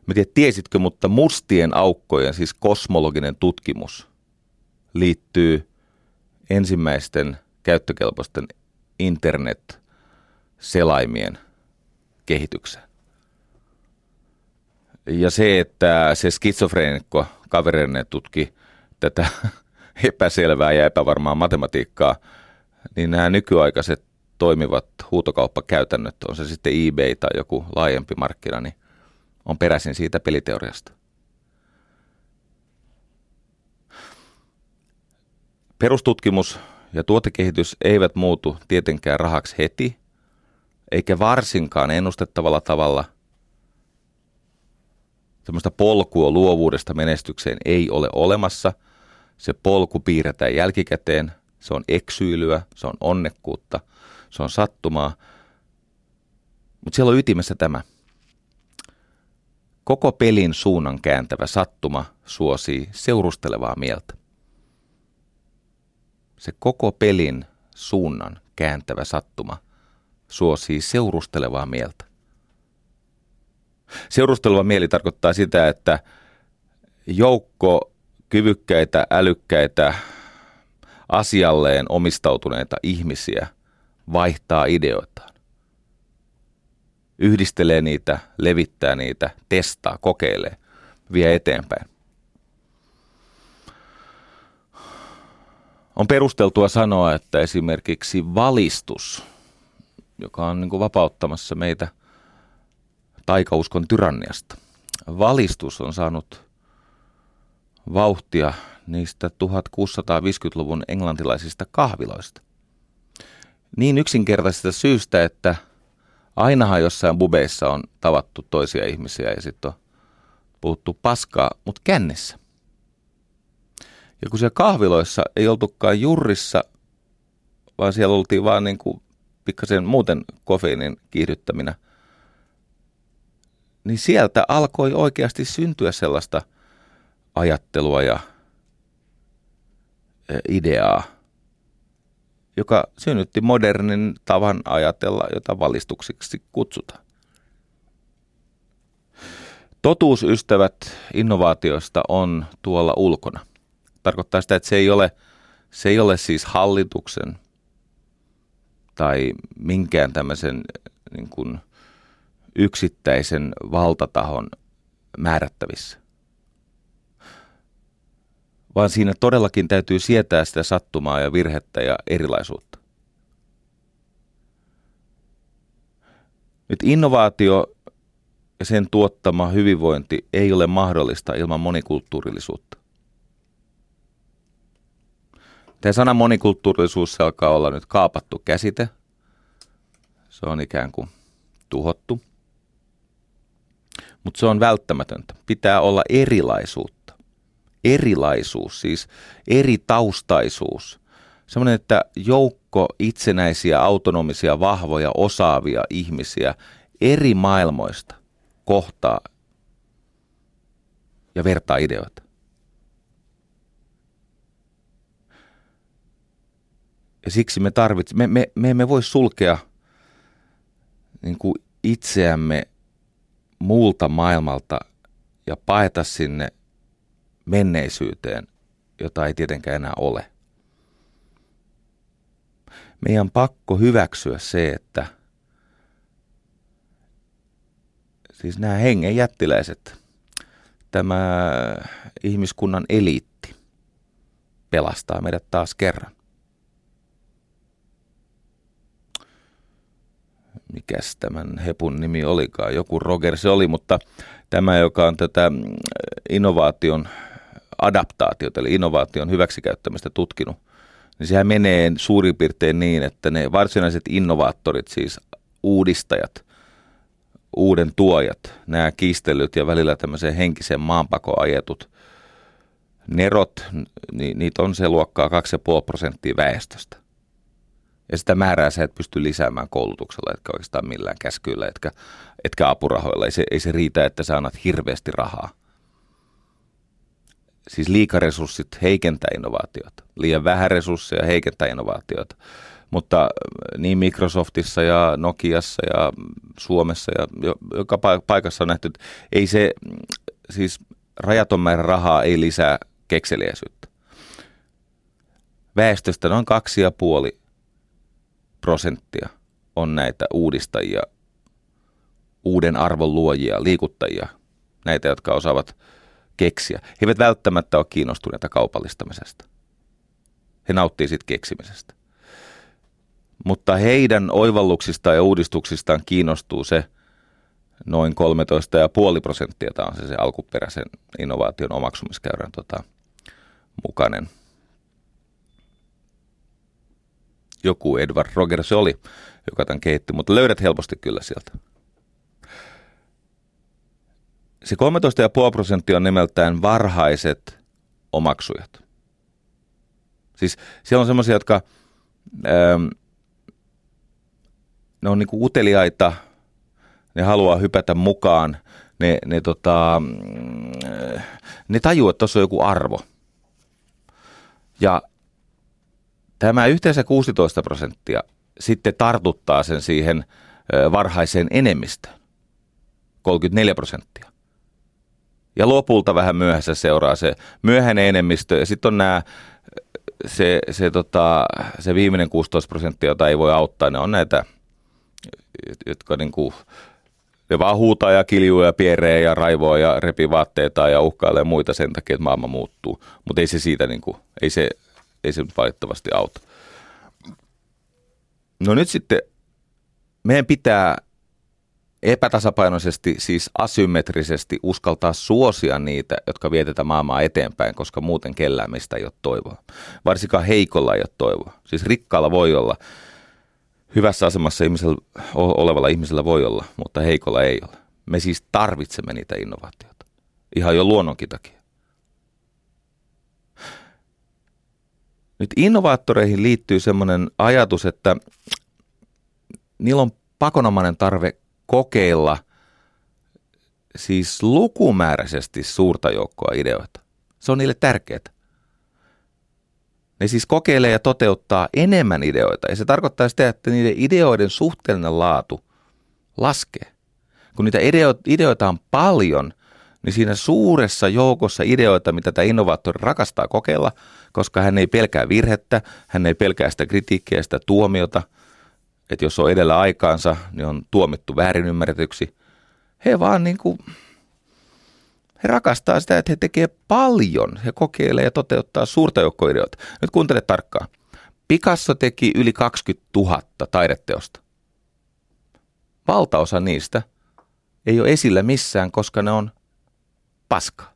[SPEAKER 2] Mä tiedän, tiesitkö, mutta mustien aukkojen, siis kosmologinen tutkimus, liittyy ensimmäisten käyttökelpoisten internet-selaimien kehitykseen. Ja se, että se skitsofreenikko kaverinen tutki tätä epäselvää ja epävarmaa matematiikkaa, niin nämä nykyaikaiset toimivat huutokauppakäytännöt, on se sitten eBay tai joku laajempi markkina, niin on peräisin siitä peliteoriasta. Perustutkimus ja tuotekehitys eivät muutu tietenkään rahaksi heti, eikä varsinkaan ennustettavalla tavalla. Semmoista polkua luovuudesta menestykseen ei ole olemassa. Se polku piirretään jälkikäteen. Se on eksyilyä, se on onnekkuutta, se on sattumaa. Mutta siellä on ytimessä tämä. Koko pelin suunnan kääntävä sattuma suosii seurustelevaa mieltä se koko pelin suunnan kääntävä sattuma suosii seurustelevaa mieltä. Seurusteleva mieli tarkoittaa sitä, että joukko kyvykkäitä, älykkäitä, asialleen omistautuneita ihmisiä vaihtaa ideoitaan. Yhdistelee niitä, levittää niitä, testaa, kokeilee, vie eteenpäin. On perusteltua sanoa, että esimerkiksi valistus, joka on niin vapauttamassa meitä taikauskon tyranniasta, valistus on saanut vauhtia niistä 1650-luvun englantilaisista kahviloista. Niin yksinkertaisesta syystä, että ainahan jossain bubeissa on tavattu toisia ihmisiä ja sitten on puhuttu paskaa, mutta kännessä. Ja kun siellä kahviloissa ei oltukaan jurrissa, vaan siellä oltiin vaan niin kuin pikkasen muuten kofeiinin kiihdyttäminä, niin sieltä alkoi oikeasti syntyä sellaista ajattelua ja e, ideaa, joka synnytti modernin tavan ajatella, jota valistuksiksi kutsutaan. Totuusystävät innovaatioista on tuolla ulkona – tarkoittaa sitä, että se ei ole, se ei ole siis hallituksen tai minkään tämmöisen niin kuin yksittäisen valtatahon määrättävissä. Vaan siinä todellakin täytyy sietää sitä sattumaa ja virhettä ja erilaisuutta. Nyt innovaatio ja sen tuottama hyvinvointi ei ole mahdollista ilman monikulttuurillisuutta. Tämä sana monikulttuurisuus alkaa olla nyt kaapattu käsite. Se on ikään kuin tuhottu. Mutta se on välttämätöntä. Pitää olla erilaisuutta. Erilaisuus, siis eri taustaisuus. Sellainen, että joukko itsenäisiä, autonomisia, vahvoja, osaavia ihmisiä eri maailmoista kohtaa ja vertaa ideoita. Ja siksi me tarvitsemme, me, me, me emme voi sulkea niin kuin itseämme muulta maailmalta ja paeta sinne menneisyyteen, jota ei tietenkään enää ole. Meidän pakko hyväksyä se, että siis nämä hengen jättiläiset, tämä ihmiskunnan eliitti pelastaa meidät taas kerran. mikäs tämän hepun nimi olikaan, joku Roger se oli, mutta tämä, joka on tätä mm, innovaation adaptaatiota, eli innovaation hyväksikäyttämistä tutkinut, niin sehän menee suurin piirtein niin, että ne varsinaiset innovaattorit, siis uudistajat, uuden tuojat, nämä kiistelyt ja välillä tämmöiseen henkiseen maanpakoon ajetut nerot, niin niitä on se luokkaa 2,5 prosenttia väestöstä. Ja sitä määrää sä et pysty lisäämään koulutuksella, etkä oikeastaan millään käskyillä, etkä, etkä apurahoilla. Ei se, ei se riitä, että sä annat hirveästi rahaa. Siis liikaresurssit heikentää innovaatiota. Liian vähän resursseja heikentää innovaatiota. Mutta äh, niin Microsoftissa ja Nokiassa ja Suomessa ja joka paikassa on nähty, että ei se, siis rajaton määrä rahaa ei lisää kekseliäisyyttä. Väestöstä noin kaksi ja puoli prosenttia on näitä uudistajia, uuden arvon luojia, liikuttajia, näitä, jotka osaavat keksiä. He eivät välttämättä ole kiinnostuneita kaupallistamisesta. He nauttii siitä keksimisestä. mutta heidän oivalluksistaan ja uudistuksistaan kiinnostuu se noin 13,5 prosenttia. Tämä on se, se alkuperäisen innovaation omaksumiskäyrän tota, mukainen. Joku Edward Rogers oli, joka tämän keitti, mutta löydät helposti kyllä sieltä. Se 13,5 prosenttia on nimeltään varhaiset omaksujat. Siis siellä on semmoisia, jotka ähm, ne on niinku uteliaita, ne haluaa hypätä mukaan, ne, ne, tota, ne tajuu, että tuossa on joku arvo. Ja tämä yhteensä 16 prosenttia sitten tartuttaa sen siihen varhaiseen enemmistöön, 34 prosenttia. Ja lopulta vähän myöhässä seuraa se myöhäinen enemmistö ja sitten on nämä se, se, tota, se viimeinen 16 prosenttia, jota ei voi auttaa, ne on näitä, jotka niin ne vaan huutaa ja kiljuu ja pieree ja raivoa ja repii vaatteita ja uhkailee muita sen takia, että maailma muuttuu. Mutta ei se siitä, niin ei, se, ei se valitettavasti auta. No nyt sitten meidän pitää epätasapainoisesti, siis asymmetrisesti uskaltaa suosia niitä, jotka vietetään maailmaa eteenpäin, koska muuten kellään meistä ei ole toivoa. Varsinkaan heikolla ei ole toivoa. Siis rikkaalla voi olla, hyvässä asemassa ihmisellä, olevalla ihmisellä voi olla, mutta heikolla ei ole. Me siis tarvitsemme niitä innovaatioita. Ihan jo luonnonkin takia. Nyt innovaattoreihin liittyy semmoinen ajatus, että niillä on pakonomainen tarve kokeilla siis lukumääräisesti suurta joukkoa ideoita. Se on niille tärkeää. Ne siis kokeilee ja toteuttaa enemmän ideoita ja se tarkoittaa sitä, että niiden ideoiden suhteellinen laatu laskee. Kun niitä ideoita on paljon, niin siinä suuressa joukossa ideoita, mitä tämä innovaattori rakastaa kokeilla, koska hän ei pelkää virhettä, hän ei pelkää sitä kritiikkiä, sitä tuomiota – että jos on edellä aikaansa, niin on tuomittu väärin ymmärretyksi. He vaan niin kuin, he rakastaa sitä, että he tekee paljon. He kokeilee ja toteuttaa suurta joukkoa ideoita. Nyt kuuntele tarkkaan. Picasso teki yli 20 000 taideteosta. Valtaosa niistä ei ole esillä missään, koska ne on paska.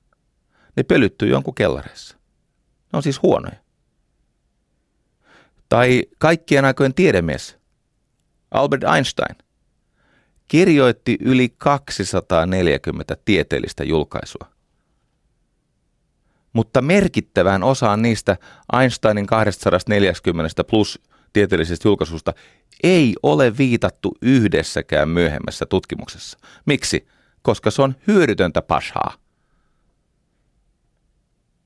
[SPEAKER 2] Ne pölyttyy jonkun kellareissa. Ne on siis huonoja. Tai kaikkien aikojen tiedemies Albert Einstein kirjoitti yli 240 tieteellistä julkaisua. Mutta merkittävään osaan niistä Einsteinin 240 plus tieteellisestä julkaisusta ei ole viitattu yhdessäkään myöhemmässä tutkimuksessa. Miksi? Koska se on hyödytöntä pashaa.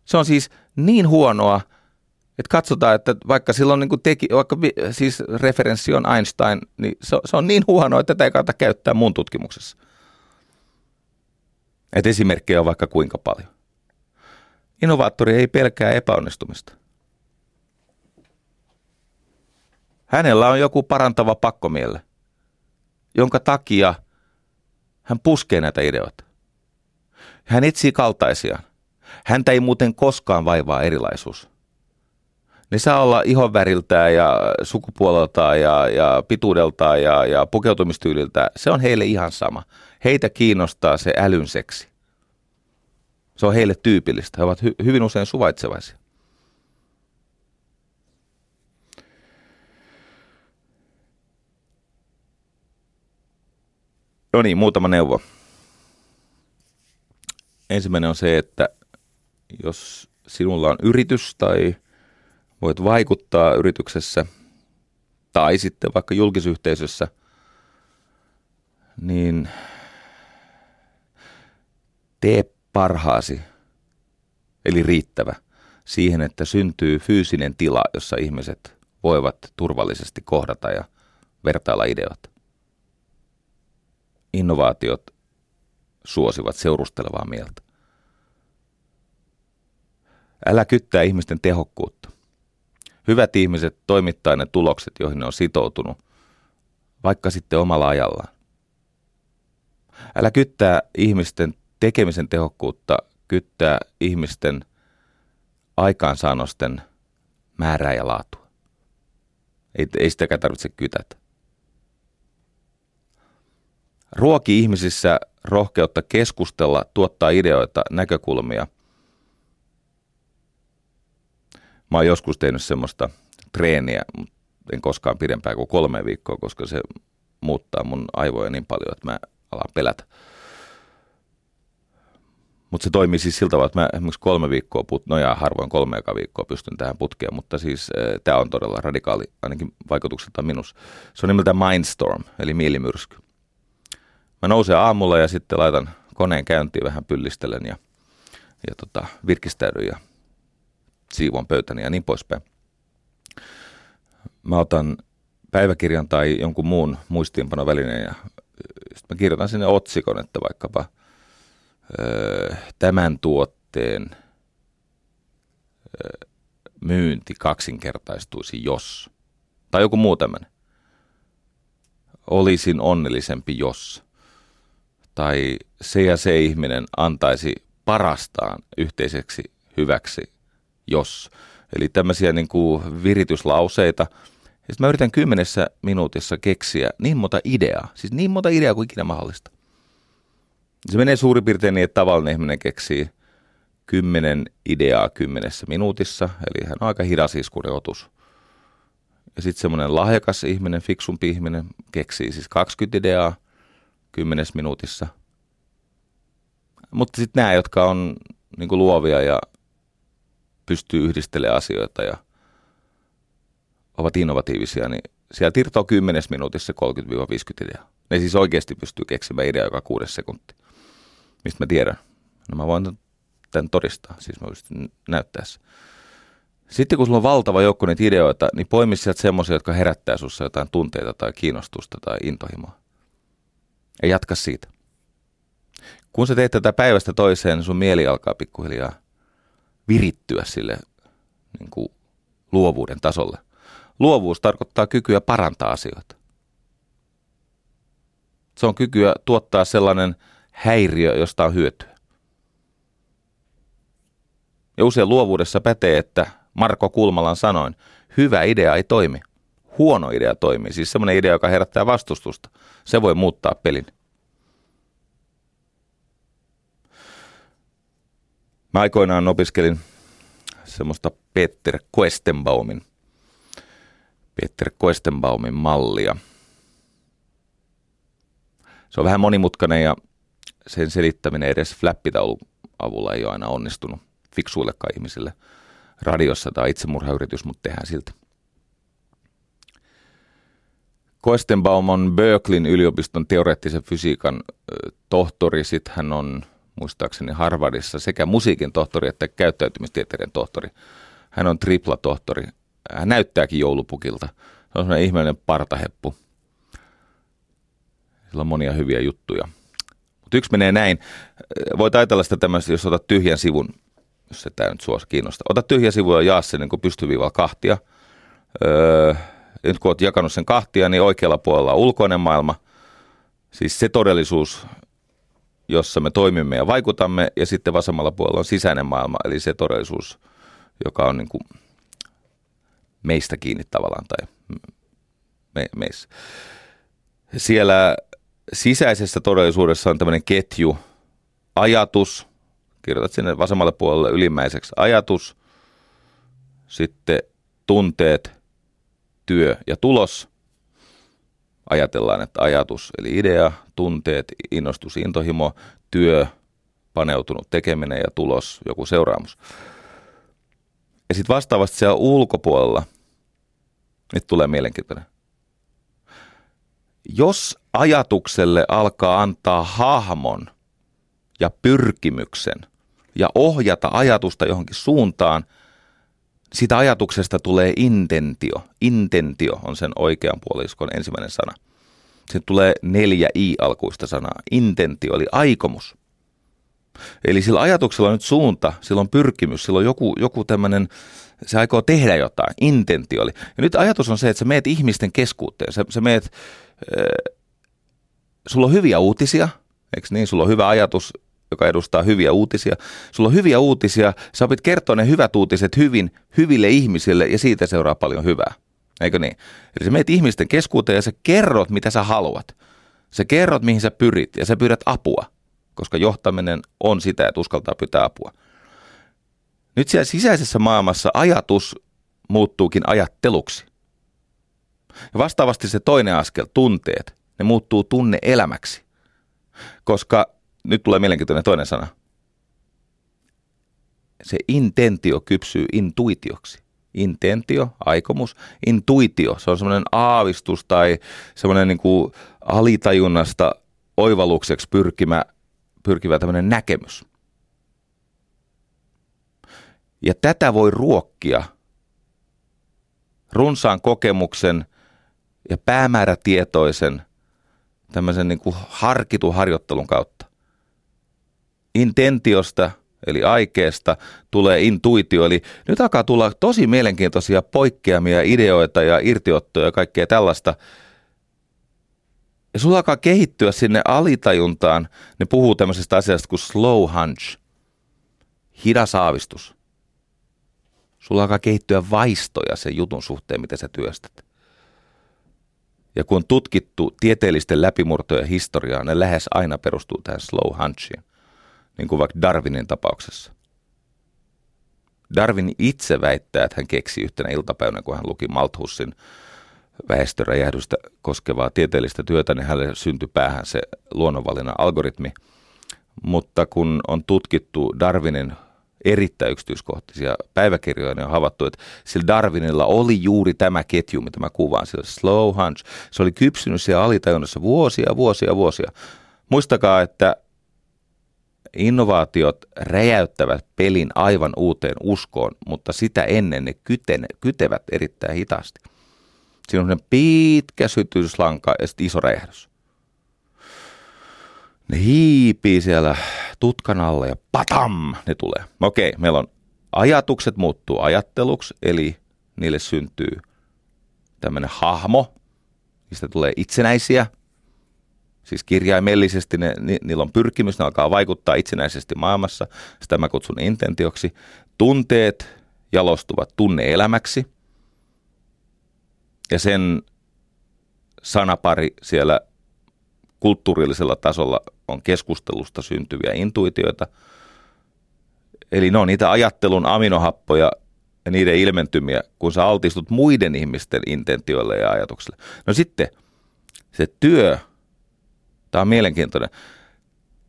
[SPEAKER 2] Se on siis niin huonoa, että katsotaan, että vaikka silloin niin kuin teki, vaikka siis referenssi on Einstein, niin se, se on niin huono, että tätä ei kannata käyttää mun tutkimuksessa. Että esimerkkejä on vaikka kuinka paljon. Innovaattori ei pelkää epäonnistumista. Hänellä on joku parantava pakkomielle, jonka takia hän puskee näitä ideoita. Hän etsii kaltaisiaan. Häntä ei muuten koskaan vaivaa erilaisuus. Ne saa olla ihonväriltään ja sukupuoleltaan ja, ja pituudeltaan ja, ja pukeutumistyyliltä. Se on heille ihan sama. Heitä kiinnostaa se älyn seksi. Se on heille tyypillistä. He ovat hy- hyvin usein suvaitsevaisia. No niin, muutama neuvo. Ensimmäinen on se, että jos sinulla on yritys tai voit vaikuttaa yrityksessä tai sitten vaikka julkisyhteisössä, niin tee parhaasi, eli riittävä, siihen, että syntyy fyysinen tila, jossa ihmiset voivat turvallisesti kohdata ja vertailla ideoita. Innovaatiot suosivat seurustelevaa mieltä. Älä kyttää ihmisten tehokkuutta hyvät ihmiset toimittaa ne tulokset, joihin ne on sitoutunut, vaikka sitten omalla ajallaan. Älä kyttää ihmisten tekemisen tehokkuutta, kyttää ihmisten aikaansaannosten määrää ja laatua. Ei, ei sitäkään tarvitse kytätä. Ruoki ihmisissä rohkeutta keskustella, tuottaa ideoita, näkökulmia. Mä oon joskus tehnyt semmoista treeniä, mutta en koskaan pidempään kuin kolme viikkoa, koska se muuttaa mun aivoja niin paljon, että mä alan pelätä. Mutta se toimii siis siltä tavalla, että mä esimerkiksi kolme viikkoa, put, no ja harvoin kolme eka viikkoa pystyn tähän putkeen, mutta siis äh, tämä on todella radikaali, ainakin vaikutukselta minus. Se on nimeltään Mindstorm, eli mielimyrsky. Mä nousen aamulla ja sitten laitan koneen käyntiin, vähän pyllistelen ja, ja tota, virkistäydyn ja siivon pöytäni ja niin poispäin. Mä otan päiväkirjan tai jonkun muun muistiinpanovälineen ja sitten mä kirjoitan sinne otsikon, että vaikkapa – tämän tuotteen myynti kaksinkertaistuisi, jos. Tai joku muu tämmöinen. Olisin onnellisempi, jos. Tai se ja se ihminen antaisi parastaan yhteiseksi hyväksi, jos. Eli tämmöisiä niin kuin virityslauseita. Ja mä yritän kymmenessä minuutissa keksiä niin monta ideaa, siis niin monta ideaa kuin ikinä mahdollista. Se menee suurin piirtein niin, että tavallinen ihminen keksii kymmenen ideaa kymmenessä minuutissa, eli hän on aika hidas iskuriotus. Ja sitten semmoinen lahjakas ihminen, fiksumpi ihminen, keksii siis 20 ideaa kymmenes minuutissa. Mutta sitten nämä, jotka on niin luovia ja pystyy yhdistelemään asioita ja ovat innovatiivisia, niin sieltä irtoaa kymmenes minuutissa 30-50 ideaa. Ne siis oikeasti pystyy keksimään idea joka kuudes sekunti. Mistä mä tiedän? No mä voin tämän todistaa, siis mä pystyn näyttää se. Sitten kun sulla on valtava joukko niitä ideoita, niin poimi sieltä semmoisia, jotka herättää sussa jotain tunteita tai kiinnostusta tai intohimoa. Ja jatka siitä. Kun sä teet tätä päivästä toiseen, niin sun mieli alkaa pikkuhiljaa virittyä sille niin kuin luovuuden tasolle. Luovuus tarkoittaa kykyä parantaa asioita. Se on kykyä tuottaa sellainen – häiriö, josta on hyötyä. Ja usein luovuudessa pätee, että Marko Kulmalan sanoin, hyvä idea ei toimi. Huono idea toimii, siis semmoinen idea, joka herättää vastustusta. Se voi muuttaa pelin. Mä aikoinaan opiskelin semmoista Peter Questenbaumin, Peter Questenbaumin mallia. Se on vähän monimutkainen ja sen selittäminen edes flappitaulun avulla ei ole aina onnistunut fiksuillekaan ihmisille radiossa tai itsemurhayritys, mutta tehdään silti. Koestenbaum on Berkeleyn yliopiston teoreettisen fysiikan tohtori. Sitten hän on muistaakseni Harvardissa sekä musiikin tohtori että käyttäytymistieteiden tohtori. Hän on tripla tohtori. Hän näyttääkin joulupukilta. Se on sellainen ihmeellinen partaheppu. Sillä on monia hyviä juttuja. Mutta yksi menee näin. Voit ajatella sitä tämmöistä, jos otat tyhjän sivun, jos se tämä nyt sua kiinnostaa. Ota tyhjä sivu ja jaa sen niin pystyviivalla kahtia. Öö, nyt kun olet jakanut sen kahtia, niin oikealla puolella on ulkoinen maailma, siis se todellisuus, jossa me toimimme ja vaikutamme, ja sitten vasemmalla puolella on sisäinen maailma, eli se todellisuus, joka on niin kuin meistä kiinni tavallaan tai me, meissä. Siellä sisäisessä todellisuudessa on tämmöinen ketju, ajatus, kirjoitat sinne vasemmalle puolelle ylimmäiseksi ajatus, sitten tunteet, työ ja tulos. Ajatellaan, että ajatus eli idea, tunteet, innostus, intohimo, työ, paneutunut tekeminen ja tulos, joku seuraamus. Ja sitten vastaavasti siellä ulkopuolella, nyt tulee mielenkiintoinen, jos ajatukselle alkaa antaa hahmon ja pyrkimyksen ja ohjata ajatusta johonkin suuntaan, siitä ajatuksesta tulee intentio. Intentio on sen oikean puoliskon ensimmäinen sana. Se tulee neljä i-alkuista sanaa. Intentio eli aikomus. Eli sillä ajatuksella on nyt suunta, sillä on pyrkimys, sillä on joku, joku tämmöinen, se aikoo tehdä jotain, intentio oli. Ja nyt ajatus on se, että sä meet ihmisten keskuuteen, sä, sä meet sulla on hyviä uutisia, eikö niin? Sulla on hyvä ajatus, joka edustaa hyviä uutisia. Sulla on hyviä uutisia, sä opit kertoa ne hyvät uutiset hyvin, hyville ihmisille ja siitä seuraa paljon hyvää. Eikö niin? Eli sä meet ihmisten keskuuteen ja sä kerrot, mitä sä haluat. Sä kerrot, mihin sä pyrit ja sä pyydät apua, koska johtaminen on sitä, että uskaltaa pyytää apua. Nyt siellä sisäisessä maailmassa ajatus muuttuukin ajatteluksi. Ja vastaavasti se toinen askel, tunteet, ne muuttuu tunne-elämäksi. Koska nyt tulee mielenkiintoinen toinen sana. Se intentio kypsyy intuitioksi. Intentio, aikomus, intuitio, se on semmoinen aavistus tai semmoinen niin kuin alitajunnasta oivallukseksi pyrkimä, pyrkivä tämmöinen näkemys. Ja tätä voi ruokkia runsaan kokemuksen ja päämäärätietoisen tämmöisen niin kuin harkitun harjoittelun kautta. Intentiosta, eli aikeesta, tulee intuitio. Eli nyt alkaa tulla tosi mielenkiintoisia poikkeamia, ideoita ja irtiottoja ja kaikkea tällaista. Ja sulla alkaa kehittyä sinne alitajuntaan. Ne puhuu tämmöisestä asiasta kuin slow hunch, hidas aavistus. Sulla alkaa kehittyä vaistoja sen jutun suhteen, miten sä työstät. Ja kun on tutkittu tieteellisten läpimurtojen historiaa, ne lähes aina perustuu tähän slow hunchiin, niin kuin vaikka Darwinin tapauksessa. Darwin itse väittää, että hän keksi yhtenä iltapäivänä, kun hän luki Malthussin väestöräjähdystä koskevaa tieteellistä työtä, niin hänelle syntyi päähän se luonnonvalinnan algoritmi. Mutta kun on tutkittu Darwinin erittäin yksityiskohtaisia päiväkirjoja, niin on havaittu, että sillä Darwinilla oli juuri tämä ketju, mitä mä kuvaan, sillä slow hunch. Se oli kypsynyt siellä alitajunnassa vuosia, vuosia, vuosia. Muistakaa, että innovaatiot räjäyttävät pelin aivan uuteen uskoon, mutta sitä ennen ne kytene, kytevät erittäin hitaasti. Siinä on pitkä sytyslanka ja sitten iso räjähdys. Ne hiipii siellä tutkan alle ja patam, ne tulee. Okei, meillä on ajatukset muuttuu ajatteluksi, eli niille syntyy tämmöinen hahmo, mistä tulee itsenäisiä. Siis kirjaimellisesti ne, ni, niillä on pyrkimys, ne alkaa vaikuttaa itsenäisesti maailmassa. Sitä mä kutsun intentioksi. Tunteet jalostuvat tunneelämäksi. Ja sen sanapari siellä kulttuurillisella tasolla on keskustelusta syntyviä intuitioita. Eli ne on niitä ajattelun aminohappoja ja niiden ilmentymiä, kun sä altistut muiden ihmisten intentioille ja ajatuksille. No sitten se työ, tämä on mielenkiintoinen,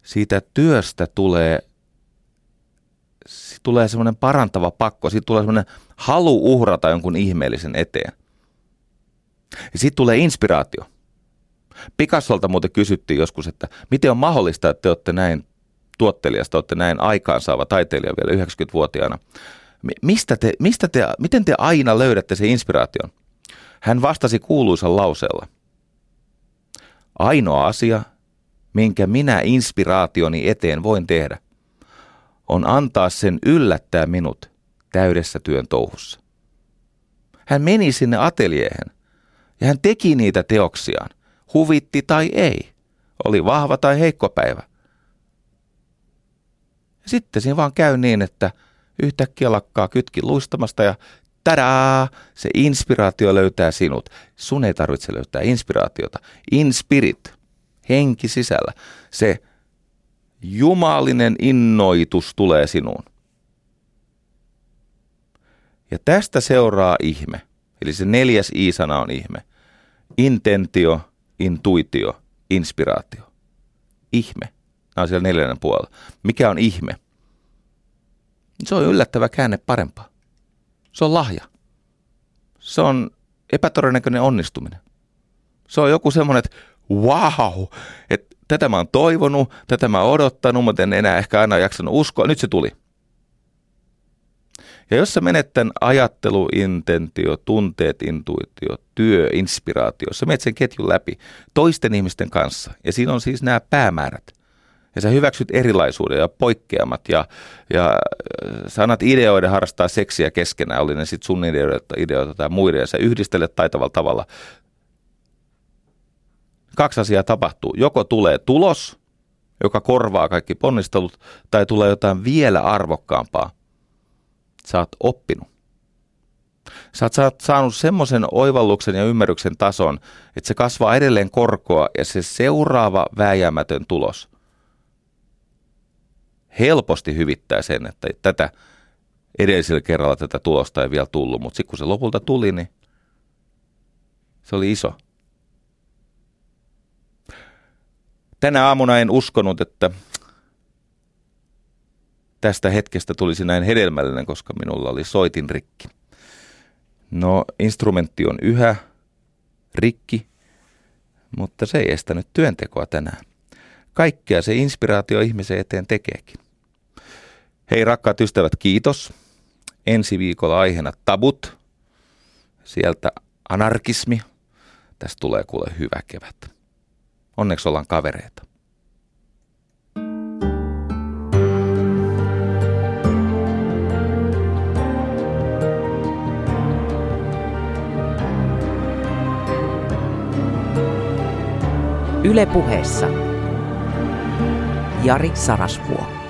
[SPEAKER 2] siitä työstä tulee, tulee semmoinen parantava pakko, siitä tulee semmoinen halu uhrata jonkun ihmeellisen eteen. Ja siitä tulee inspiraatio. Pikassolta muuten kysyttiin joskus, että miten on mahdollista, että te olette näin tuottelijasta, olette näin aikaansaava taiteilija vielä 90-vuotiaana. Mistä te, mistä te, miten te aina löydätte sen inspiraation? Hän vastasi kuuluisan lauseella. Ainoa asia, minkä minä inspiraationi eteen voin tehdä, on antaa sen yllättää minut täydessä työn touhussa. Hän meni sinne ateljeehen ja hän teki niitä teoksiaan huvitti tai ei. Oli vahva tai heikko päivä. Sitten siinä vaan käy niin, että yhtäkkiä lakkaa kytki luistamasta ja tadaa, se inspiraatio löytää sinut. Sun ei tarvitse löytää inspiraatiota. Inspirit, henki sisällä. Se jumalinen innoitus tulee sinuun. Ja tästä seuraa ihme. Eli se neljäs i-sana on ihme. Intentio, intuitio, inspiraatio. Ihme. Nämä on siellä neljännen puolella. Mikä on ihme? Se on yllättävä käänne parempaa. Se on lahja. Se on epätodennäköinen onnistuminen. Se on joku semmoinen, että wow, että tätä mä oon toivonut, tätä mä oon odottanut, mutta en enää ehkä aina jaksanut uskoa. Nyt se tuli. Ja jos sä menet tämän ajattelu, intentio, tunteet, intuitio, työ, inspiraatio, sä menet sen ketjun läpi toisten ihmisten kanssa. Ja siinä on siis nämä päämäärät. Ja sä hyväksyt erilaisuuden ja poikkeamat ja, ja äh, sä annat ideoida harrastaa seksiä keskenään, oli ne sitten sun ideoita, ideoita tai muiden, ja sä yhdistelet taitavalla tavalla. Kaksi asiaa tapahtuu. Joko tulee tulos, joka korvaa kaikki ponnistelut, tai tulee jotain vielä arvokkaampaa, sä oot oppinut. Sä oot saanut semmoisen oivalluksen ja ymmärryksen tason, että se kasvaa edelleen korkoa ja se seuraava vääjäämätön tulos helposti hyvittää sen, että tätä edellisellä kerralla tätä tulosta ei vielä tullut, mutta sitten kun se lopulta tuli, niin se oli iso. Tänä aamuna en uskonut, että tästä hetkestä tulisi näin hedelmällinen, koska minulla oli soitin rikki. No, instrumentti on yhä rikki, mutta se ei estänyt työntekoa tänään. Kaikkea se inspiraatio ihmisen eteen tekeekin. Hei rakkaat ystävät, kiitos. Ensi viikolla aiheena tabut, sieltä anarkismi. Tästä tulee kuule hyvä kevät. Onneksi ollaan kavereita.
[SPEAKER 1] Yle puheessa Jari Sarasvuo.